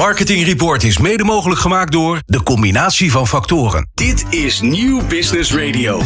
Marketing Report is mede mogelijk gemaakt door de combinatie van factoren. Dit is Nieuw Business Radio.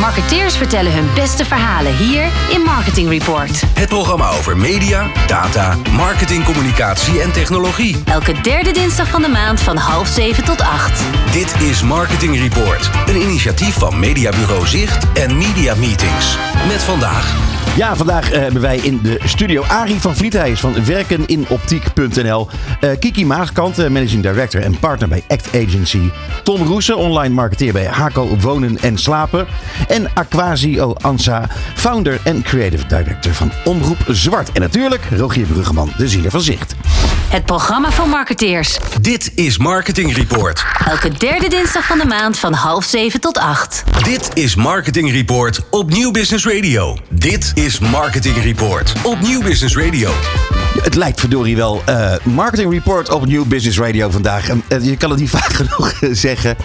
Marketeers vertellen hun beste verhalen hier in Marketing Report. Het programma over media, data, marketing, communicatie en technologie. Elke derde dinsdag van de maand van half zeven tot acht. Dit is Marketing Report, een initiatief van Mediabureau Zicht en Media Meetings. Met vandaag Ja, vandaag eh, hebben wij in de studio Arie van Vliethuis van werkeninoptiek.nl. Eh, Kiki Maagkant, eh, managing director en partner bij Act Agency. Ton Roesen, online marketeer bij Hako Wonen en Slapen. En Aquasio Ansa, founder en creative director van Omroep Zwart. En natuurlijk Rogier Bruggeman, de ziener van Zicht. Het programma van marketeers. Dit is Marketing Report. Elke derde dinsdag van de maand van half zeven tot acht. Dit is Marketing Report op Nieuw Business Radio. Dit is Marketing Report op Nieuw Business Radio. Het lijkt verdorie wel eh, Marketing Report op Nieuw Business Radio vandaag. En, eh, je kan het niet vaak genoeg eh, zeggen.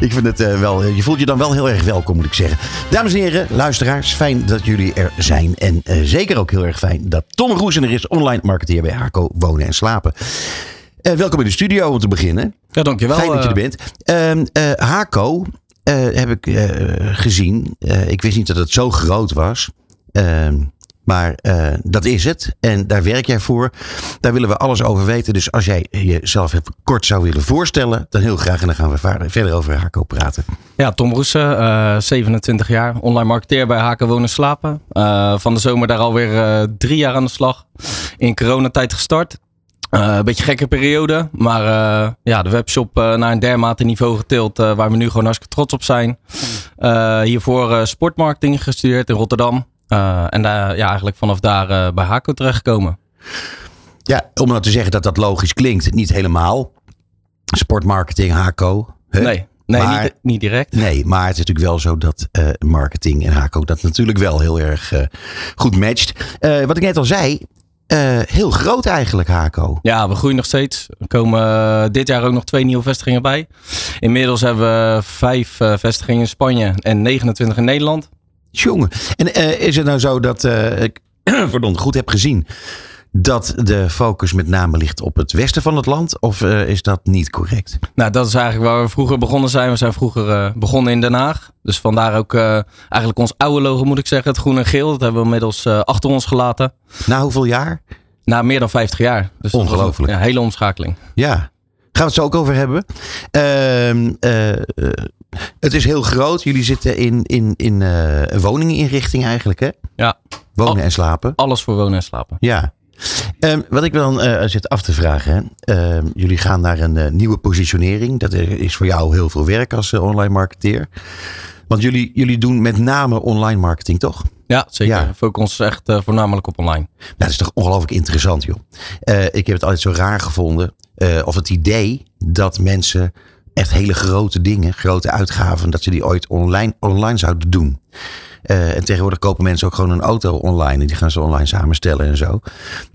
Ik vind het eh, wel, je voelt je dan wel heel erg welkom, moet ik zeggen. Dames en heren, luisteraars, fijn dat jullie er zijn. En zeker ook heel erg fijn dat Tom Roesen er is, online marketeer bij Harco Wonen en Slapen. Eh, welkom in de studio om te beginnen. Ja, dankjewel. Fijn dat je er bent. Ehm eh, Haco eh, heb ik eh, gezien. Eh, ik wist niet dat het zo groot was. Ehm, maar eh, dat is het. En daar werk jij voor. Daar willen we alles over weten. Dus als jij jezelf even kort zou willen voorstellen, dan heel graag. En dan gaan we verder over Haco praten. Ja, Tom Roesen, eh 27 jaar, online marketeer bij Haken Wonen Slapen. Eh, van de zomer daar alweer eh drie jaar aan de slag. In coronatijd gestart. Eh, een beetje gekke periode, maar eh, ja, de webshop eh, naar een dermate niveau getild waar we nu gewoon hartstikke trots op zijn. Eh, hiervoor eh, sportmarketing gestudeerd in Rotterdam. Eh, en daar, ja, eigenlijk vanaf daar eh, bij Hako terechtgekomen. Ja, om nou te zeggen dat dat logisch klinkt, niet helemaal. Sportmarketing, Haco. hè? Nee, nee Maar- niet, niet direct. Nee, maar het is natuurlijk wel zo dat eh, marketing en Haco dat natuurlijk wel heel erg goed matcht. Wat ik net al zei, heel groot eigenlijk Haco. Ja, we groeien nog steeds. Er komen dit jaar ook nog twee nieuwe vestigingen bij. Inmiddels hebben we vijf vestigingen in Spanje en 29 in Nederland. Jongen. En eh, is het nou zo dat eh, ik pardon, goed heb gezien dat de focus met name ligt op het westen van het land? Of eh, is dat niet correct? Nou, dat is eigenlijk waar we vroeger begonnen zijn. We zijn vroeger begonnen in Den Haag. Dus vandaar ook eigenlijk ons oude logo moet ik zeggen. Het groen en geel. Dat hebben we inmiddels achter ons gelaten. Na hoeveel jaar? Na meer dan 50 jaar. Dus was een- Ongelooflijk. Ja, hele omschakeling. Ja. Gaan we het zo ook over hebben. Eh, het is heel groot. Jullie zitten in, in, in eh, een woninginrichting eigenlijk, hè? Ja, Wonen en slapen. alles voor wonen en slapen. Ja. Ehm, wat ik dan eh, zit af te vragen. Hè. Ehm, jullie gaan naar een eh, nieuwe positionering. Dat is voor jou heel veel werk als online marketeer. Want jullie, jullie doen met name online marketing, toch? Ja, zeker. Ja. We focussen ons echt voornamelijk op online. Nou, dat is toch ongelooflijk interessant, joh. Ik heb het altijd zo raar gevonden. of het idee dat mensen echt hele grote dingen, grote uitgaven, dat ze die ooit online, online zouden doen. Eh, en tegenwoordig kopen mensen ook gewoon een auto online. En die gaan ze online samenstellen en zo.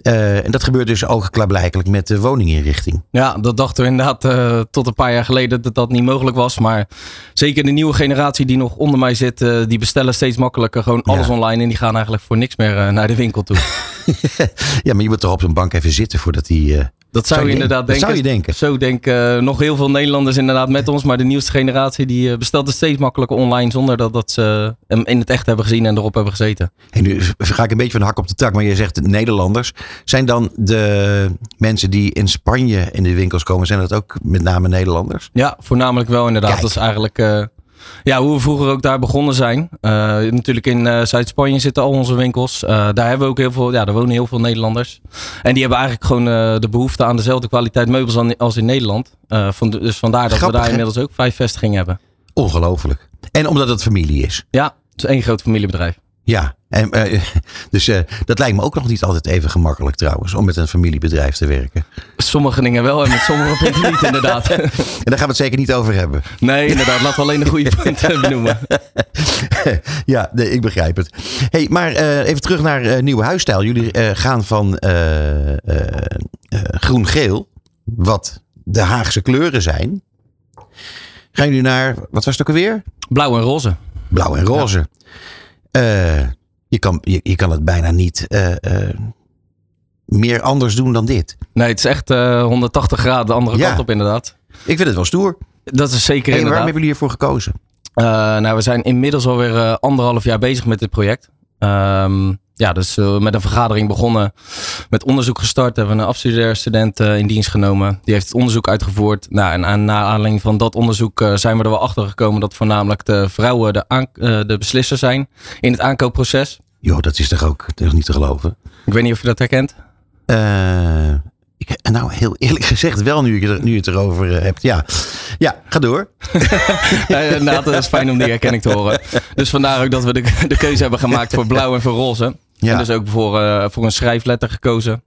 Eh, en dat gebeurt dus ook klaarblijkelijk met de woninginrichting. Ja, dat dachten we inderdaad eh, tot een paar jaar geleden dat dat niet mogelijk was. Maar zeker de nieuwe generatie die nog onder mij zit, die bestellen steeds makkelijker gewoon alles Ja. online. En die gaan eigenlijk voor niks meer naar de winkel toe. Ja, maar je moet toch op zo'n bank even zitten voordat die... Dat zou, Zou je inderdaad denken. zou je denken. Zo denken eh, nog heel veel Nederlanders inderdaad met ons. Maar de nieuwste generatie die eh, bestelt het steeds makkelijker online zonder dat, dat ze hem in het echt hebben gezien en erop hebben gezeten. En nu ga ik een beetje van de hak op de tak, maar je zegt Nederlanders. Zijn dan de mensen die in Spanje in de winkels komen, zijn dat ook met name Nederlanders? Ja, voornamelijk wel inderdaad. Kijk. Dat is eigenlijk eh, ja, hoe we vroeger ook daar begonnen zijn. Eh, natuurlijk in eh, Zuid-Spanje zitten al onze winkels. Eh, daar hebben we ook heel veel, ja, daar wonen heel veel Nederlanders. En die hebben eigenlijk gewoon de behoefte aan dezelfde kwaliteit meubels als in Nederland. Van, dus vandaar dat Grappig, we daar inmiddels ook vijf vestigingen hebben. Ongelooflijk. En omdat het familie is. Ja, het is één groot familiebedrijf. Ja, en, eh, dus eh, dat lijkt me ook nog niet altijd even gemakkelijk trouwens, om met een familiebedrijf te werken. Sommige dingen wel en met sommige punten niet inderdaad. En daar gaan we het zeker niet over hebben. Nee, inderdaad. Laten we alleen de goede punten benoemen. ja, nee, ik begrijp het. Hey, maar eh, even terug naar nieuwe huisstijl. Jullie gaan van groen-geel, wat de Haagse kleuren zijn. Gaan jullie naar, wat was het ook alweer? Blauw en roze. Blauw en roze. Eh, je, kan, je, je kan het bijna niet eh, eh, meer anders doen dan dit. Nee, het is echt eh, 180 graden de andere Ja. kant op inderdaad. Ik vind het wel stoer. Dat is zeker Hey, waarom inderdaad. hebben jullie hiervoor gekozen? Nou, we zijn inmiddels alweer anderhalf jaar bezig met dit project. Ehm, ja, dus eh, met een vergadering begonnen. Met onderzoek gestart. Hebben we een afstudeerstudent eh, in dienst genomen. Die heeft het onderzoek uitgevoerd. Nou, en aan, na aanleiding van dat onderzoek eh, zijn we er wel achter gekomen dat voornamelijk de vrouwen de, aan, de beslissers zijn in het aankoopproces. Joh, dat is toch ook dat is niet te geloven? Ik weet niet of je dat herkent. Ik, nou, heel eerlijk gezegd wel, nu, je, er- nu je het erover hebt. Ja. ja, ga door. Inderdaad, het is fijn om die herkenning te horen. Dus vandaar ook dat we de, de keuze hebben gemaakt voor blauw en voor roze. Ja. En dus ook voor, eh, voor een schrijfletter gekozen.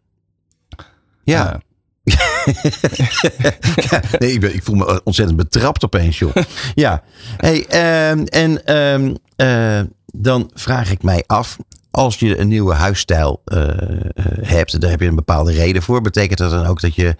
Ja. Eh, Ja, nee, ik, ben, ik voel me ontzettend betrapt opeens, joh. Ja. Hey, ehm, en ehm, eh, dan vraag ik mij af. Als je een nieuwe huisstijl hebt, daar heb je een bepaalde reden voor. Betekent dat dan ook dat je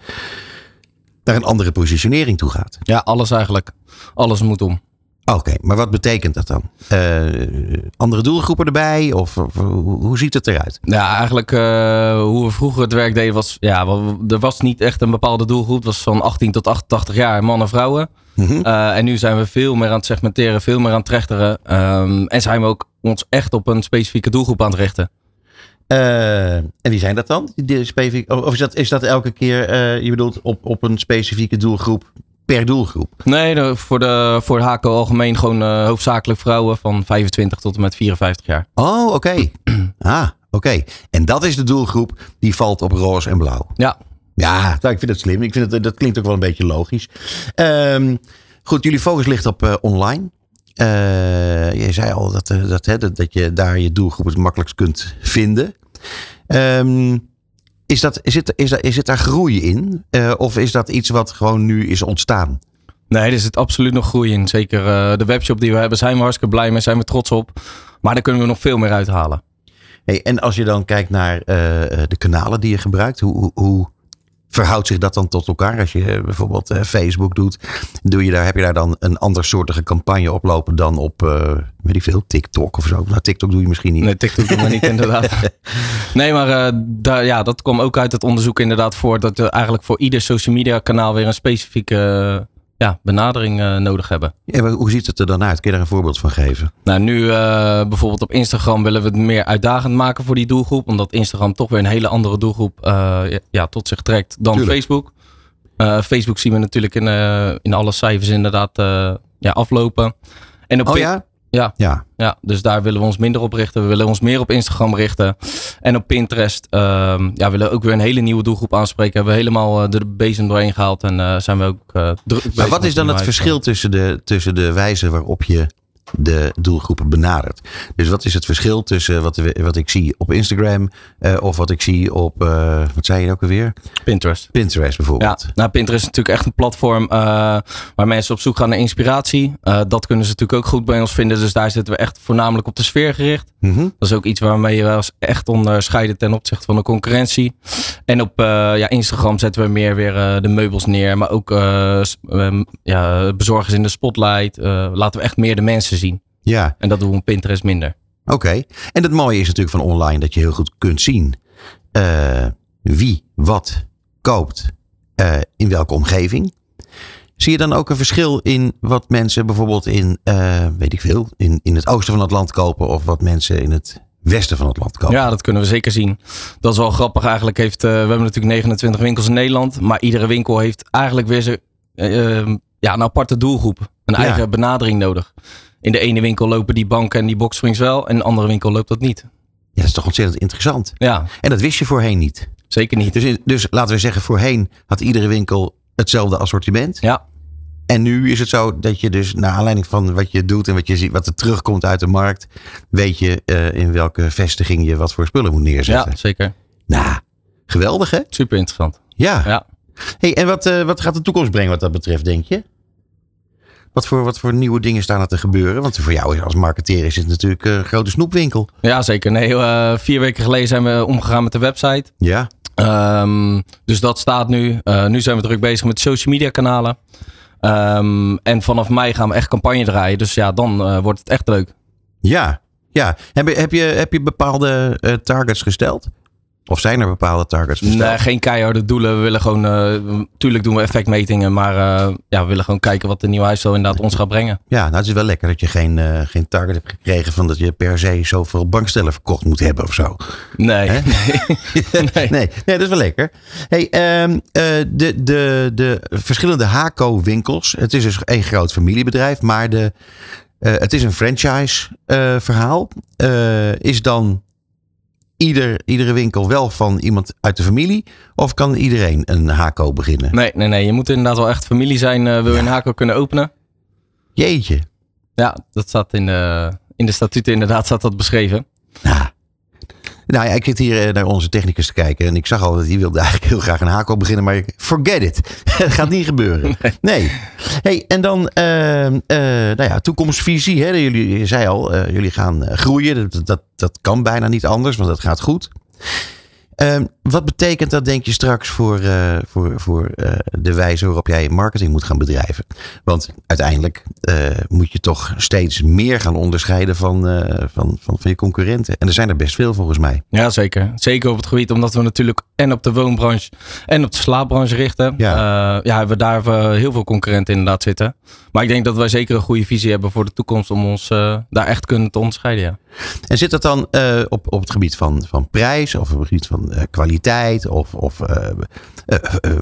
naar een andere positionering toe gaat? ja, alles eigenlijk. Alles moet om. Oké, maar wat betekent dat dan? Eh, andere doelgroepen erbij? Of, of hoe, ziet het eruit? Ja, eigenlijk eh, hoe we vroeger het werk deden was... Ja, er was niet echt een bepaalde doelgroep. Het was van 18 tot 88 jaar, mannen en vrouwen. Mhm. Eh, en nu zijn we veel meer aan het segmenteren, veel meer aan het trechteren. Ehm, en zijn we ook ons echt op een specifieke doelgroep aan het richten. En wie zijn dat dan? Die specifiek, of is dat, is dat elke keer, je bedoelt, op, op een specifieke doelgroep per doelgroep? Nee, voor, de, voor de algemeen gewoon eh, hoofdzakelijk vrouwen van 25 tot en met 54 jaar. Oh, oké. ah, oké. En dat is de doelgroep die valt op roze en blauw. Ja, Ja, nou, ik vind het slim. Ik vind het, dat klinkt ook wel een beetje logisch. Ehm, goed, jullie focus ligt op eh, online. Eh je zei al dat, eh, dat, hè, dat, dat je daar je doelgroep het makkelijkst kunt vinden. Ehm, is, dat, is, het, is, dat, is het daar groei in? Eh, of is dat iets wat gewoon nu is ontstaan? nee, er zit absoluut nog groei in. Zeker eh, de webshop die we hebben, zijn we hartstikke blij mee, zijn we trots op. Maar daar kunnen we nog veel meer uithalen. Hey, en als je dan kijkt naar eh, de kanalen die je gebruikt, hoe, hoe verhoudt zich dat dan tot elkaar? Als je eh, bijvoorbeeld eh, Facebook doet, doe je daar, heb je daar dan een andersoortige campagne oplopen dan op, eh, weet ik veel, TikTok of zo? Nou, TikTok doe je misschien niet. Nee, TikTok doen we niet inderdaad. Nee, maar daar, ja, dat kwam ook uit het onderzoek inderdaad voor dat we eigenlijk voor ieder social media kanaal weer een specifieke ja, benadering eh, nodig hebben. Ja, hoe ziet het er dan uit? Kun je daar een voorbeeld van geven? Nou, nu eh, bijvoorbeeld op Instagram willen we het meer uitdagend maken voor die doelgroep. Omdat Instagram toch weer een hele andere doelgroep eh, ja, tot zich trekt dan Tuurlijk. Facebook. Facebook zien we natuurlijk in, in alle cijfers inderdaad ja, aflopen. En op Oh ja? Ja. Ja. Ja, dus daar willen we ons minder op richten. We willen ons meer op Instagram richten. En op Pinterest ehm, ja, willen we ook weer een hele nieuwe doelgroep aanspreken. Hebben we helemaal eh, de bezem doorheen gehaald. En eh, zijn we ook eh, druk Maar wat is dan het verschil tussen de, tussen de wijze waarop je de doelgroepen benadert? Dus wat is het verschil tussen wat, wat ik zie op Instagram eh, of wat ik zie op, eh, wat zei je ook alweer? Pinterest. Pinterest Ja, bijvoorbeeld. nou, Pinterest is natuurlijk echt een platform eh, waar mensen op zoek gaan naar inspiratie. Dat kunnen ze natuurlijk ook goed bij ons vinden. Dus daar zitten we echt voornamelijk op de sfeer gericht. Mhm. Dat is ook iets waarmee je wel eens echt onderscheiden ten opzichte van de concurrentie. En op ja, Instagram zetten we meer weer de meubels neer. Maar ook eh, ehm, ja, bezorgers in de spotlight. Laten we echt meer de mensen zien. Ja, En dat doen we op Pinterest minder. oké. En het mooie is natuurlijk van online dat je heel goed kunt zien eh, wie wat koopt eh, in welke omgeving. Zie je dan ook een verschil in wat mensen bijvoorbeeld in, eh, weet ik veel, in, in het oosten van het land kopen of wat mensen in het westen van het land kopen? Ja, dat kunnen we zeker zien. Dat is wel grappig. Eigenlijk heeft, we hebben natuurlijk 29 winkels in Nederland. Maar iedere winkel heeft eigenlijk weer zijn, eh, ja, een aparte doelgroep. Een Ja. eigen benadering nodig. In de ene winkel lopen die banken en die boxsprings wel. En in de andere winkel loopt dat niet. Ja, dat is toch ontzettend interessant. Ja, En dat wist je voorheen niet. zeker niet. Dus, dus laten we zeggen, voorheen had iedere winkel hetzelfde assortiment. Ja, En nu is het zo dat je dus naar aanleiding van wat je doet en wat je ziet, wat er terugkomt uit de markt, weet je eh, in welke vestiging je wat voor spullen moet neerzetten. ja zeker. Nou, geweldig hè? Super interessant. Ja. Ja. Hey, en wat, eh, wat gaat de toekomst brengen wat dat betreft, denk je? Wat voor, wat voor nieuwe dingen staan er te gebeuren? Want voor jou als marketeer is het natuurlijk eh, een grote snoepwinkel. Ja, zeker. Nee, eh, vier weken geleden zijn we omgegaan met de website. Ja. Ehm, dus dat staat nu. Eh, nu zijn we druk bezig met social media kanalen. Ehm, en vanaf mei gaan we echt campagne draaien. Dus ja, dan wordt het echt leuk. Ja. Ja. Heb je, heb je, heb je bepaalde targets gesteld? Of zijn er bepaalde targets? Nee, besteld? geen keiharde doelen. We willen gewoon, uh, tuurlijk doen we effectmetingen, maar uh, ja, we willen gewoon kijken wat de nieuwe huisstijl inderdaad ons gaat brengen. Ja, nou het is wel lekker dat je geen, uh, geen target hebt gekregen van dat je per se zoveel bankstellen verkocht moet hebben of zo. Nee. nee. nee. nee. dat is wel lekker. Hey, um, de, de, de verschillende Haco winkels. Het is dus één groot familiebedrijf, maar de, het is een franchise verhaal. is dan ieder, iedere winkel wel van iemand uit de familie? Of kan iedereen een HACO beginnen? Nee, nee, nee. Je moet inderdaad wel echt familie zijn. Uh, wil je ja. een HACO kunnen openen? Jeetje. Ja, dat staat in de, in de statuten inderdaad staat dat beschreven. Ja. Nou ja, ik zit hier naar onze technicus te kijken en ik zag al dat hij wilde eigenlijk heel graag een HACO beginnen, maar forget it. Het gaat niet gebeuren. Nee. nee. Hey, en dan, uh, uh, nou ja, toekomstvisie. Hè? Jullie je zei al, uh, jullie gaan groeien. Dat, dat, dat kan bijna niet anders, want dat gaat goed. Uh, wat betekent dat, denk je, straks voor, uh, voor, voor uh, de wijze waarop jij marketing moet gaan bedrijven? Want uiteindelijk uh, moet je toch steeds meer gaan onderscheiden van, van, van, van je concurrenten. En er zijn er best veel volgens mij. Ja, zeker. Zeker op het gebied, omdat we natuurlijk en op de woonbranche en op de slaapbranche richten. Ja, ja hebben we daar heel veel concurrenten inderdaad zitten. Maar ik denk dat wij zeker een goede visie hebben voor de toekomst om ons daar echt kunnen te onderscheiden. Ja. En zit dat dan op, op het gebied van, van prijs of op het gebied van kwaliteit of, of uh,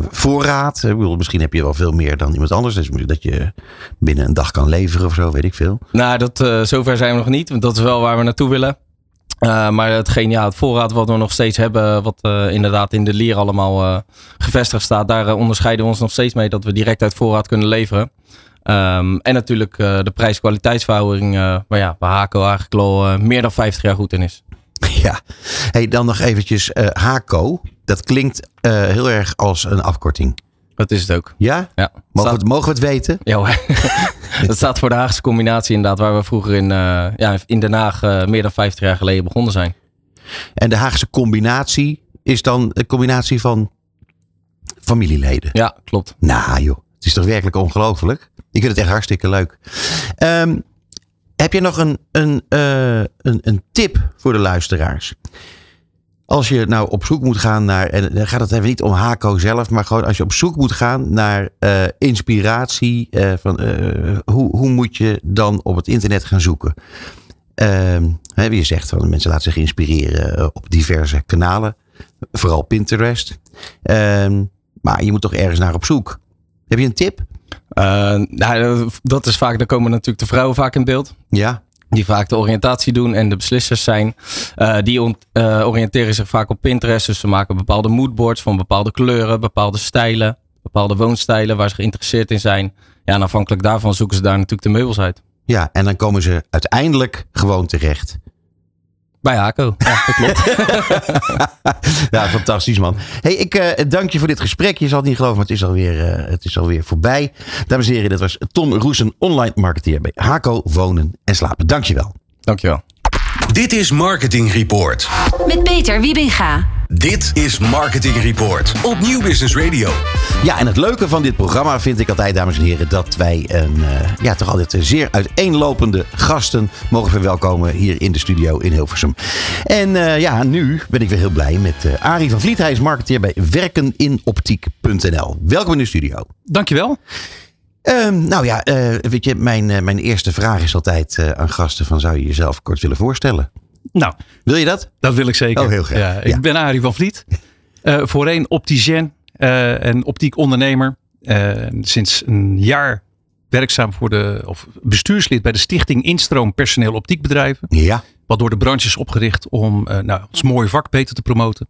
voorraad. Ik bedoel, misschien heb je wel veel meer dan iemand anders. Dus dat je binnen een dag kan leveren of zo, weet ik veel. Nou, dat, zover zijn we nog niet. Want dat is wel waar we naartoe willen. maar hetgeen, ja, het voorraad wat we nog steeds hebben, wat inderdaad in de lier allemaal gevestigd staat, daar onderscheiden we ons nog steeds mee dat we direct uit voorraad kunnen leveren. Um, en natuurlijk de prijs-kwaliteitsverhouding, waar ja, waar Haco eigenlijk al meer dan 50 jaar goed in is. Ja, hey, dan nog eventjes uh, HACO. Dat klinkt uh, heel erg als een afkorting. Dat is het ook. Ja? ja. Mogen, staat... we, mogen we het weten? Ja hoor. dat staat voor de Haagse combinatie inderdaad, waar we vroeger in, uh, ja, in Den Haag meer dan 50 jaar geleden begonnen zijn. En de Haagse combinatie is dan een combinatie van familieleden? Ja, klopt. Nou joh, het is toch werkelijk ongelooflijk? Ik vind het echt hartstikke leuk. Um, heb je nog een, een, uh, een, een tip voor de luisteraars? Als je nou op zoek moet gaan naar, en dan gaat het even niet om Hako zelf, maar gewoon als je op zoek moet gaan naar uh, inspiratie, uh, van hoe, hoe moet je dan op het internet gaan zoeken? Ehm, je zegt van mensen laten zich inspireren op diverse kanalen, vooral Pinterest. Ehm, maar je moet toch ergens naar op zoek. Heb je een tip? Uh, nou, dat is vaak, daar komen natuurlijk de vrouwen vaak in beeld. Ja. Die vaak de oriëntatie doen en de beslissers zijn. Uh, die on, uh, oriënteren zich vaak op Pinterest. Dus ze maken bepaalde moodboards van bepaalde kleuren, bepaalde stijlen, bepaalde woonstijlen waar ze geïnteresseerd in zijn. Ja, en afhankelijk daarvan zoeken ze daar natuurlijk de meubels uit. Ja, en dan komen ze uiteindelijk gewoon terecht. Bij Haco, ja, dat klopt. ja, fantastisch man. Hey, ik uh, dank je voor dit gesprek. Je zal het niet geloven, maar het is alweer, uh, het is alweer voorbij. Dames en heren, dit was Tom Roesen, online marketeer bij Haco Wonen en Slapen. Dankjewel. Dankjewel. Dit is Marketing Report. Met Peter Wiebinga. Dit is Marketing Report op Nieuw Business Radio. Ja, en het leuke van dit programma vind ik altijd, dames en heren, dat wij een, uh, ja, toch altijd zeer uiteenlopende gasten mogen verwelkomen hier in de studio in Hilversum. En uh, ja, nu ben ik weer heel blij met uh, Arie van Vliet. Hij is marketeer bij werkeninoptiek.nl. Welkom in de studio. Dankjewel. Um, nou ja, uh, weet je, mijn, uh, mijn eerste vraag is altijd uh, aan gasten van zou je jezelf kort willen voorstellen? Nou. Wil je dat? Dat wil ik zeker. Oh, heel graag. Ja, ik ja. ben Arie van Vliet. voorheen opticien en optiek ondernemer. sinds een jaar werkzaam voor de, of bestuurslid bij de stichting Instroom Personeel Optiekbedrijven. Ja. Wat door de branche is opgericht om nou, ons mooie vak beter te promoten.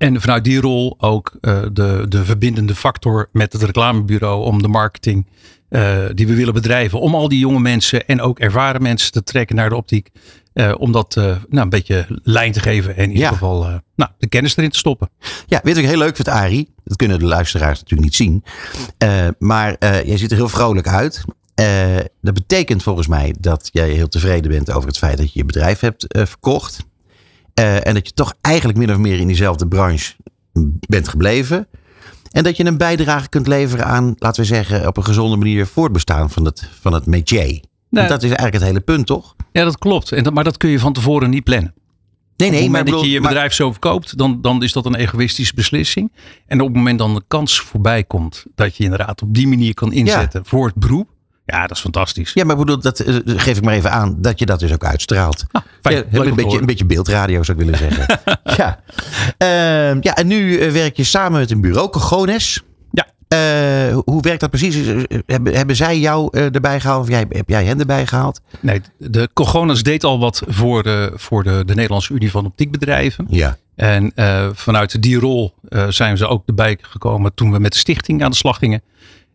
En vanuit die rol ook uh, de, de verbindende factor met het reclamebureau om de marketing uh, die we willen bedrijven. Om al die jonge mensen en ook ervaren mensen te trekken naar de optiek. Uh, om dat nou, een beetje lijn te geven en in ieder geval nou, de kennis erin te stoppen. Ja, weet ik heel leuk vind, Arie? Dat kunnen de luisteraars natuurlijk niet zien. Maar jij ziet er heel vrolijk uit. Dat betekent volgens mij dat jij heel tevreden bent over het feit dat je je bedrijf hebt verkocht. Uh, en dat je toch eigenlijk min of meer in diezelfde branche bent gebleven. En dat je een bijdrage kunt leveren aan, laten we zeggen, op een gezonde manier voortbestaan van het, van het métier. Nee. Dat is eigenlijk het hele punt, toch? Ja, dat klopt. En dat, maar dat kun je van tevoren niet plannen. nee, op het moment maar dat je je maar- bedrijf zo verkoopt, dan, dan is dat een egoïstische beslissing. En op het moment dan de kans voorbij komt dat je inderdaad op die manier kan inzetten voor het beroep. Ja, dat is fantastisch. Ja, maar ik bedoel, dat eh, geef ik maar even aan dat je dat dus ook uitstraalt. Ah, fijn. Ja, een, beetje, een beetje beeldradio zou ik willen zeggen. ja. Ehm, ja, en nu eh, werk je samen met een bureau, Cogones. Ja. Eh, hoe werkt dat precies? Hebben, hebben zij jou erbij gehaald of jij, heb jij hen erbij gehaald? Nee, de Cogonas deed al wat voor, de, voor de, de Nederlandse Unie van Optiekbedrijven. Ja. En vanuit die rol zijn ze ook erbij gekomen toen we met de stichting aan de slag gingen.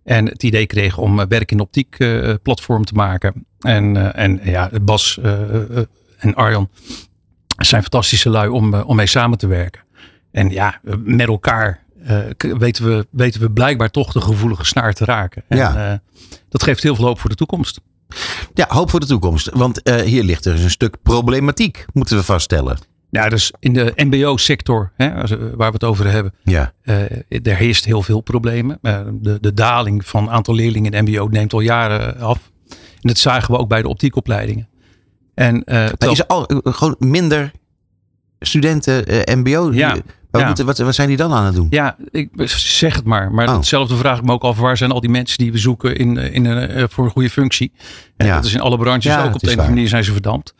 En het idee kregen om eh, werk in optiek eh, platform te maken. En, eh, en ja, Bas en Arjan zijn fantastische lui om, om mee samen te werken. En ja, met elkaar weten, we, weten we blijkbaar toch de gevoelige snaar te raken. En Ja. dat geeft heel veel hoop voor de toekomst. ja, hoop voor de toekomst. Want hier ligt er dus een stuk problematiek, moeten we vaststellen. Ja, dus in de MBO-sector, eh, waar we het over hebben, Ja. Eh, er heerst heel veel problemen. Eh, de, de daling van aantal leerlingen in MBO neemt al jaren af. En dat zagen we ook bij de optiekopleidingen. En, Maar terwijl- is er al gewoon minder studenten MBO? Ja, Wat, ja. moeten- wat, wat zijn die dan aan het doen? ja, ik zeg het maar. Maar Oh. hetzelfde vraag ik me ook af. Waar zijn al die mensen die we zoeken in, in een, voor een goede functie? En Ja. Dat is in alle branches Ja, ook. Op de een of andere manier zijn ze verdampt.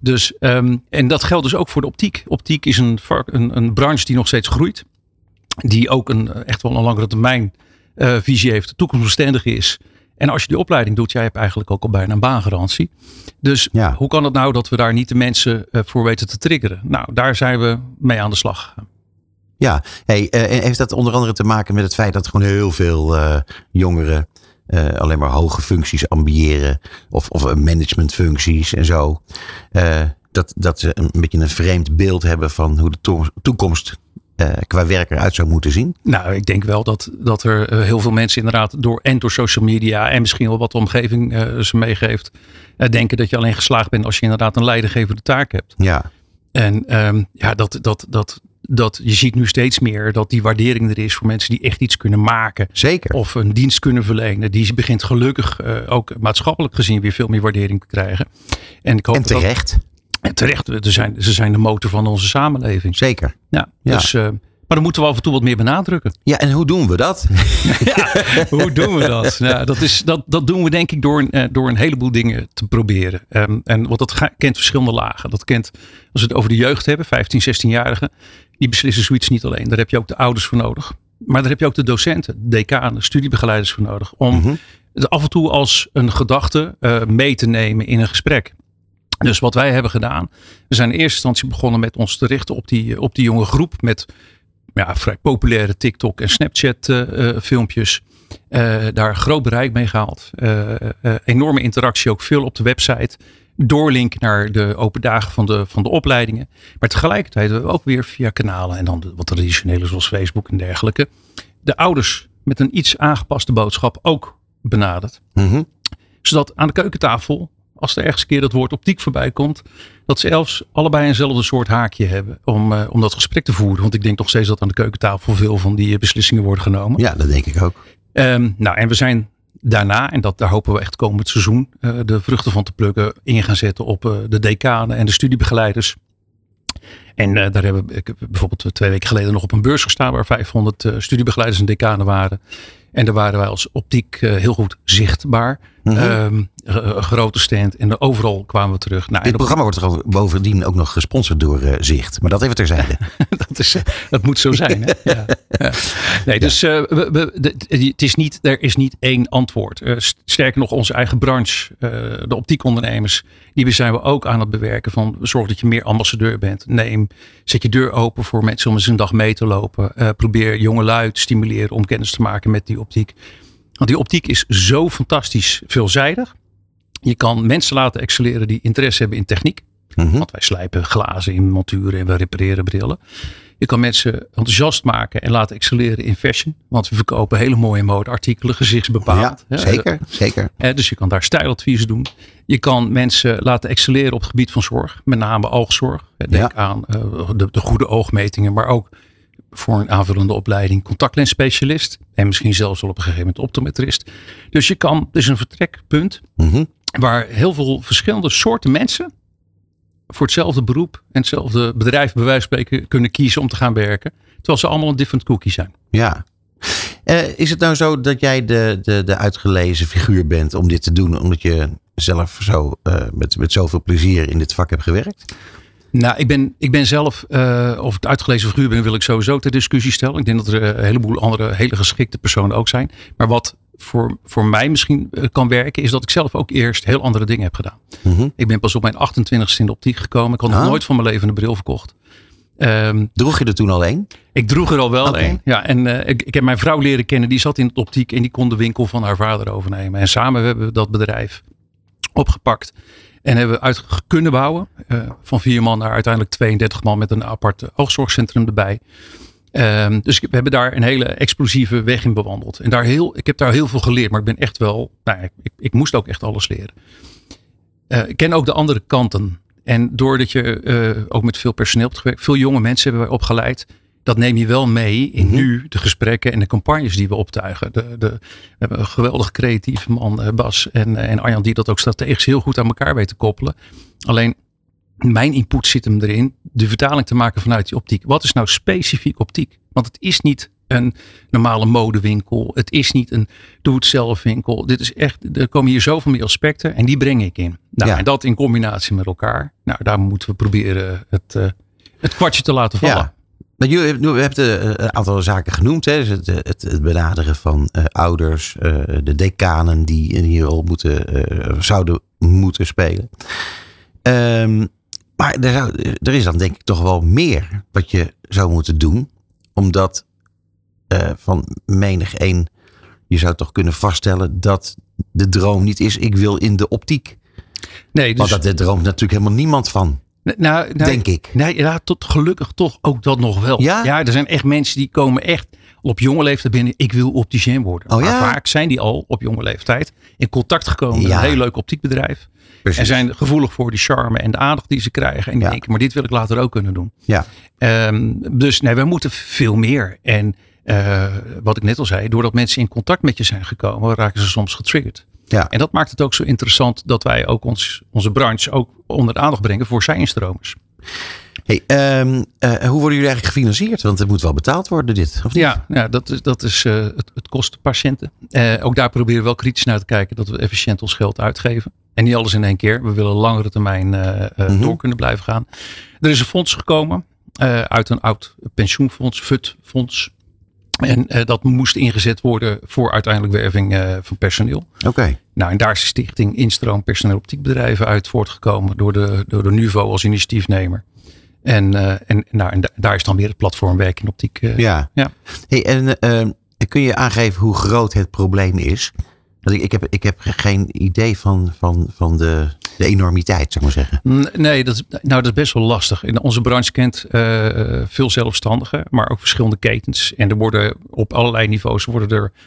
Dus, ehm, en dat geldt dus ook voor de optiek. Optiek is een, een, een branche die nog steeds groeit. Die ook een, eh, echt wel een langere termijn eh, visie heeft. Toekomstbestendig is. En als je die opleiding doet, jij hebt eigenlijk ook al bijna een baangarantie. Dus Ja. hoe kan het nou dat we daar niet de mensen eh, voor weten te triggeren? Nou, daar zijn we mee aan de slag gegaan. Ja, hey, heeft dat onder andere te maken met het feit dat gewoon heel veel jongeren eh, alleen maar hoge functies ambiëren of, of eh, managementfuncties en zo. Eh, dat, dat ze een beetje een vreemd beeld hebben van hoe de to- toekomst qua werk eruit zou moeten zien. Nou, ik denk wel dat, dat er heel veel mensen inderdaad door en door social media en misschien wel wat de omgeving ze meegeeft, denken dat je alleen geslaagd bent als je inderdaad een leidinggevende taak hebt. Ja, En ehm, ja, dat, dat, dat, dat, je ziet nu steeds meer dat die waardering er is voor mensen die echt iets kunnen maken. zeker. Of een dienst kunnen verlenen. Die begint gelukkig eh, ook maatschappelijk gezien weer veel meer waardering te krijgen. En ik hoop en dat- terecht, en terecht. Ze zijn, ze zijn de motor van onze samenleving. zeker. Ja, Ja. Dus, eh, maar dan moeten we af en toe wat meer benadrukken. Ja, en hoe doen we dat? Hoe doen we dat? Ja, dat, is, dat, dat doen we denk ik door, een, eh, door een heleboel dingen te proberen. Ehm, en want dat ga- kent verschillende lagen. Dat kent, als we het over de jeugd hebben, 15, 16-jarigen, die beslissen zoiets niet alleen. Daar heb je ook de ouders voor nodig. Maar daar heb je ook de docenten, de decanen, studiebegeleiders voor nodig. Om Mhm. het af en toe als een gedachte eh, mee te nemen in een gesprek. Dus wat wij hebben gedaan, we zijn in eerste instantie begonnen met ons te richten op die, op die jonge groep met ja, vrij populaire TikTok en Snapchat eh, eh, filmpjes. Eh, daar groot bereik mee gehaald. Eh, eh, enorme interactie ook veel op de website. Doorlink naar de open dagen van de, van de opleidingen. Maar tegelijkertijd ook weer via kanalen en dan de wat traditionele zoals Facebook en dergelijke. De ouders met een iets aangepaste boodschap ook benaderd Mhm. zodat aan de keukentafel, als er ergens een keer dat woord optiek voorbij komt, dat ze zelfs allebei eenzelfde soort haakje hebben om, eh, om dat gesprek te voeren. Want ik denk nog steeds dat aan de keukentafel veel van die eh, beslissingen worden genomen. Ja, dat denk ik ook. Ehm, nou, en we zijn daarna, en dat, daar hopen we echt komend seizoen eh, de vruchten van te plukken, in gaan zetten op eh, de decanen en de studiebegeleiders. En eh, daar hebben ik bijvoorbeeld twee weken geleden nog op een beurs gestaan waar 500 eh, studiebegeleiders en decanen waren. En daar waren wij als optiek heel goed zichtbaar. Mhm. Ehm, een grote stand en overal kwamen we terug. Nou, Dit op- programma wordt bovendien ook nog gesponsord door eh, Zicht. Maar dat even terzijde. dat, is, dat moet zo zijn. Hè? Ja. Ja. Nee, dus eh, we, we, de- het is niet, er is niet één antwoord. Eh, st- sterker nog, onze eigen branche, eh, de optiekondernemers, die zijn we ook aan het bewerken van zorg dat je meer ambassadeur bent. Neem, zet je deur open voor mensen om eens een dag mee te lopen. Eh, probeer jonge lui te stimuleren om kennis te maken met die optiek. Want die optiek is zo fantastisch veelzijdig. Je kan mensen laten excelleren die interesse hebben in techniek. Mhm. Want wij slijpen glazen in monturen en we repareren brillen. Je kan mensen enthousiast maken en laten excelleren in fashion. Want we verkopen hele mooie modeartikelen, gezichtsbepaald. Ja, zeker, zeker. Dus je kan daar stijladviezen doen. Je kan mensen laten excelleren op het gebied van zorg. Met name oogzorg. Denk Ja. aan eh, de, de goede oogmetingen. Maar ook voor een aanvullende opleiding contactlensspecialist. En misschien zelfs wel op een gegeven moment optometrist. Dus je kan, het is een vertrekpunt Mhm. waar heel veel verschillende soorten mensen voor hetzelfde beroep en hetzelfde bedrijf bij wijze van spreken kunnen kiezen om te gaan werken. Terwijl ze allemaal een different cookie zijn. Ja. Eh, is het nou zo dat jij de, de, de uitgelezen figuur bent om dit te doen, omdat je zelf zo eh, met, met zoveel plezier in dit vak hebt gewerkt? Nou, ik ben, ik ben zelf, eh, of ik het uitgelezen figuur ben, wil ik sowieso ter discussie stellen. Ik denk dat er een heleboel andere hele geschikte personen ook zijn. Maar wat voor, voor mij misschien kan werken, is dat ik zelf ook eerst heel andere dingen heb gedaan. Mhm. Ik ben pas op mijn 28ste in de optiek gekomen. Ik had nog Ah. nooit van mijn leven een bril verkocht. Ehm, Droeg je er toen al een? ik droeg er al wel een. Ja, en eh, ik, ik heb mijn vrouw leren kennen. Die zat in de optiek en die kon de winkel van haar vader overnemen. En samen hebben we dat bedrijf opgepakt. En hebben we uit kunnen bouwen. Eh, van vier man naar uiteindelijk 32 man met een apart oogzorgcentrum erbij. Ehm, dus we hebben daar een hele explosieve weg in bewandeld. En daar heel, ik heb daar heel veel geleerd. Maar ik ben echt wel, nou, ik, ik moest ook echt alles leren. Eh, ik ken ook de andere kanten. En doordat je eh, ook met veel personeel hebt gewerkt, veel jonge mensen hebben wij opgeleid. Dat neem je wel mee in Mhm. nu de gesprekken en de campagnes die we optuigen. De, de, we hebben een geweldig creatieve man, eh, Bas en, eh, en Arjan, die dat ook strategisch heel goed aan elkaar weten te koppelen. Alleen mijn input zit hem erin, de vertaling te maken vanuit die optiek. Wat is nou specifiek optiek? Want het is niet een normale modewinkel. Het is niet een doe-het-zelf winkel. Dit is echt, er komen hier zoveel meer aspecten en die breng ik in. Nou, Ja. En dat in combinatie met elkaar. Nou, daar moeten we proberen het, eh, het kwartje te laten vallen. Ja. Nou, jullie hebben- we hebben eh, een aantal zaken genoemd. Hè? Dus het, het, het benaderen van eh, ouders, eh, de decanen die in hier rol moeten, eh, zouden moeten spelen. Ehm, maar er, zou, er is dan denk ik toch wel meer wat je zou moeten doen. Omdat eh, van menig een je zou toch kunnen vaststellen dat de droom niet is ik wil in de optiek. Nee, dus, Want dat daar droomt natuurlijk helemaal niemand van, nou, nou, denk ik. Nee, ja, tot gelukkig toch ook dat nog wel. Ja? er zijn echt mensen die komen echt op jonge leeftijd binnen. Ik wil opticien worden. Oh, maar ja? vaak zijn die al op jonge leeftijd in contact gekomen met Ja. een heel leuk optiekbedrijf. Precies. En zijn gevoelig voor die charme en de aandacht die ze krijgen. En die Ja. denken, maar dit wil ik later ook kunnen doen. Ja. Ehm, dus nee, we moeten veel meer. En eh, wat ik net al zei, doordat mensen in contact met je zijn gekomen, raken ze soms getriggerd. Ja. En dat maakt het ook zo interessant dat wij ook ons, onze branche ook onder de aandacht brengen voor zijinstromers. Hey, ehm, eh, hoe worden jullie eigenlijk gefinancierd? Want het moet wel betaald worden, dit. Of niet? Ja, ja dat is, dat is eh, het, het kost patiënten. Eh, ook daar proberen we wel kritisch naar te kijken dat we efficiënt ons geld uitgeven. En niet alles in één keer. We willen langere termijn Mhm. door kunnen blijven gaan. Er is een fonds gekomen uit een oud pensioenfonds, FUT-fonds. En dat moest ingezet worden voor uiteindelijk werving van personeel. Oké. Nou, en daar is de stichting Instroom Personeel Optiekbedrijven uit voortgenomen door de, door de NUVO als initiatiefnemer. En, eh, en, nou, en da- daar is dan weer het platform Werk in Optiek. eh, Ja. Ja. Hey, en ehm, kun je aangeven hoe groot het probleem is? Want ik, ik, heb, ik heb geen idee van, van, van de, de enormiteit, zou ik maar zeggen. N- Nee, dat nou, dat is best wel lastig. In onze branche kent eh, veel zelfstandigen, maar ook verschillende ketens. En er worden op allerlei niveaus worden er eh,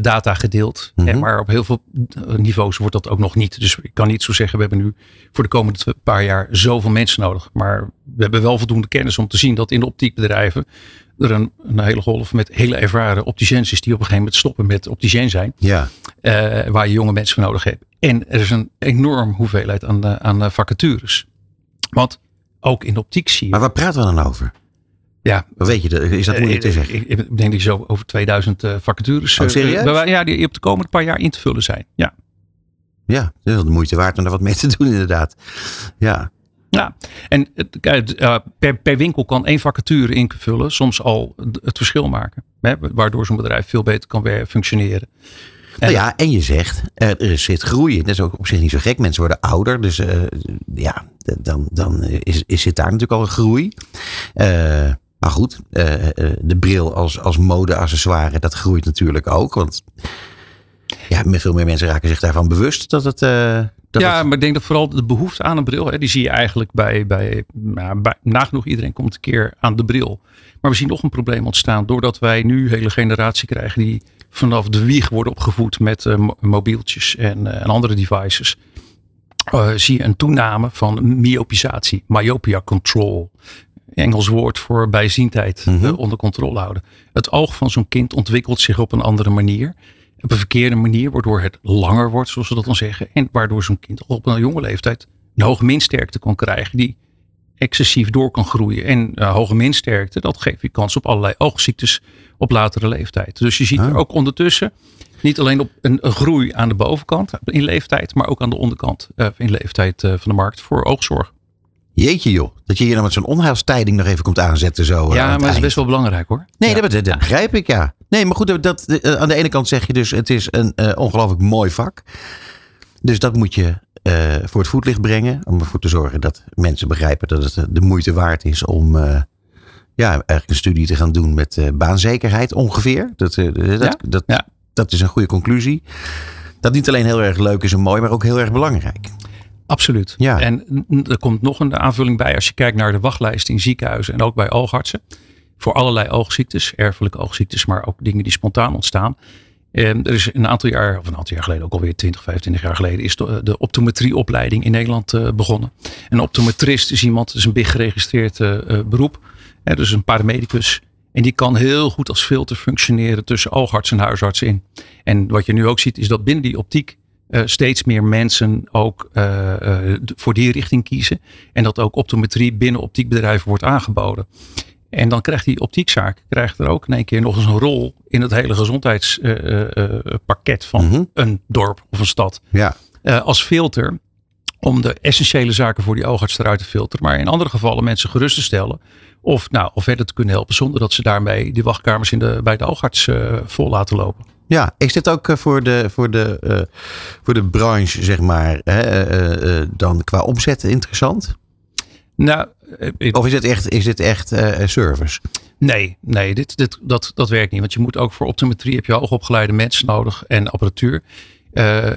data gedeeld. Mhm. en, maar op heel veel eh, niveaus wordt dat ook nog niet. Dus ik kan niet zo zeggen, we hebben nu voor de komende paar jaar zoveel mensen nodig. Maar we hebben wel voldoende kennis om te zien dat in de optiekbedrijven er een, een hele golf met hele ervaren opticiens is die op een gegeven moment stoppen met opticien zijn. Ja. eh, waar je jonge mensen voor nodig hebt. En er is een enorm hoeveelheid aan, eh, aan eh, vacatures. Want ook in de optiek zie je. Maar waar praten we dan over? Ja, weet je, is dat moeilijk te eh, zeggen? Ik, ik denk dat je zo over 2000 eh, vacatures. Oh, eh, serieus? bij- ja, die op de komende paar jaar in te vullen zijn. Ja. Ja, dat is wel de moeite waard om daar wat mee te doen, inderdaad. Ja. Ja, en eh, per, per winkel kan één vacature invullen, soms al het verschil maken. Hè, waardoor zo'n bedrijf veel beter kan weer functioneren. Nou ja, en je zegt, eh, er zit groei in. Dat is ook op zich niet zo gek. Mensen worden ouder. Dus eh, ja, dan, dan is, is zit daar natuurlijk al een groei. Eh, maar goed, eh, eh, de bril als, als modeaccessoire, dat groeit natuurlijk ook. Want ja, veel meer mensen raken zich daarvan bewust dat het... eh, dat ja, het- maar ik denk dat vooral de behoefte aan een bril, hè, die zie je eigenlijk bij, bij, nou, bij nagenoeg iedereen komt een keer aan de bril. Maar we zien nog een probleem ontstaan doordat wij nu een hele generatie krijgen die vanaf de wieg worden opgevoed met mo- mobieltjes en, en andere devices. Zie je een toename van myopisatie, myopia control. Engels woord voor bijziendheid eh, onder controle houden. Het oog van zo'n kind ontwikkelt zich op een andere manier. Op een verkeerde manier, waardoor het langer wordt, zoals we dat dan zeggen. En waardoor zo'n kind al op een jonge leeftijd een hoge minsterkte kan krijgen die excessief door kan groeien. En uh, hoge minsterkte, dat geeft je kans op allerlei oogziektes op latere leeftijd. Dus je ziet er Ah. ook ondertussen niet alleen op een, een groei aan de bovenkant in leeftijd, maar ook aan de onderkant eh, in leeftijd eh, van de markt voor oogzorg. Jeetje joh, dat je hier dan met zo'n onheilstijding nog even komt aanzetten zo. eh, ja, aan maar het dat is best wel belangrijk hoor. Nee, Ja. dat, begrijp ik, ja. Nee, maar goed, dat, eh, aan de ene kant zeg je dus, het is een eh, ongelooflijk mooi vak. Dus dat moet je voor het voetlicht brengen. Om ervoor te zorgen dat mensen begrijpen dat het de moeite waard is om ja, eigenlijk een studie te gaan doen met baanzekerheid ongeveer. Dat, dat, Ja, dat, dat is een goede conclusie. Dat niet alleen heel erg leuk is en mooi, maar ook heel erg belangrijk. Absoluut. Ja. En er komt nog een aanvulling bij als je kijkt naar de wachtlijst in ziekenhuizen en ook bij oogartsen. Voor allerlei oogziektes, erfelijke oogziektes, maar ook dingen die spontaan ontstaan. En er is een aantal jaar, of een aantal jaar geleden, ook alweer 20, 25 jaar geleden, is de, de optometrieopleiding in Nederland eh, begonnen. Een optometrist is iemand, is een big geregistreerd eh, eh, beroep. Hè, dus een paramedicus. En die kan heel goed als filter functioneren tussen oogarts en huisarts in. En wat je nu ook ziet, is dat binnen die optiek eh, steeds meer mensen ook eh, eh, voor die richting kiezen. En dat ook optometrie binnen optiekbedrijven wordt aangeboden. En dan krijgt die optiekzaak krijgt er ook in één keer nog eens een rol in het hele gezondheidspakket van Mhm. een dorp of een stad. Ja, als filter om de essentiële zaken voor die oogarts eruit te filteren. Maar in andere gevallen mensen gerust te stellen. Of, nou, of verder te kunnen helpen zonder dat ze daarmee die wachtkamers in de, bij de oogarts vol laten lopen. Ja, is dit ook eh, voor de, voor de, eh, voor de branche, zeg maar, hè, eh, dan qua omzet interessant? Nou, ik- Of is het echt, is dit echt service? Nee, nee dit, dit, dat, dat werkt niet. Want je moet ook voor optometrie heb je hoogopgeleide mensen nodig en apparatuur.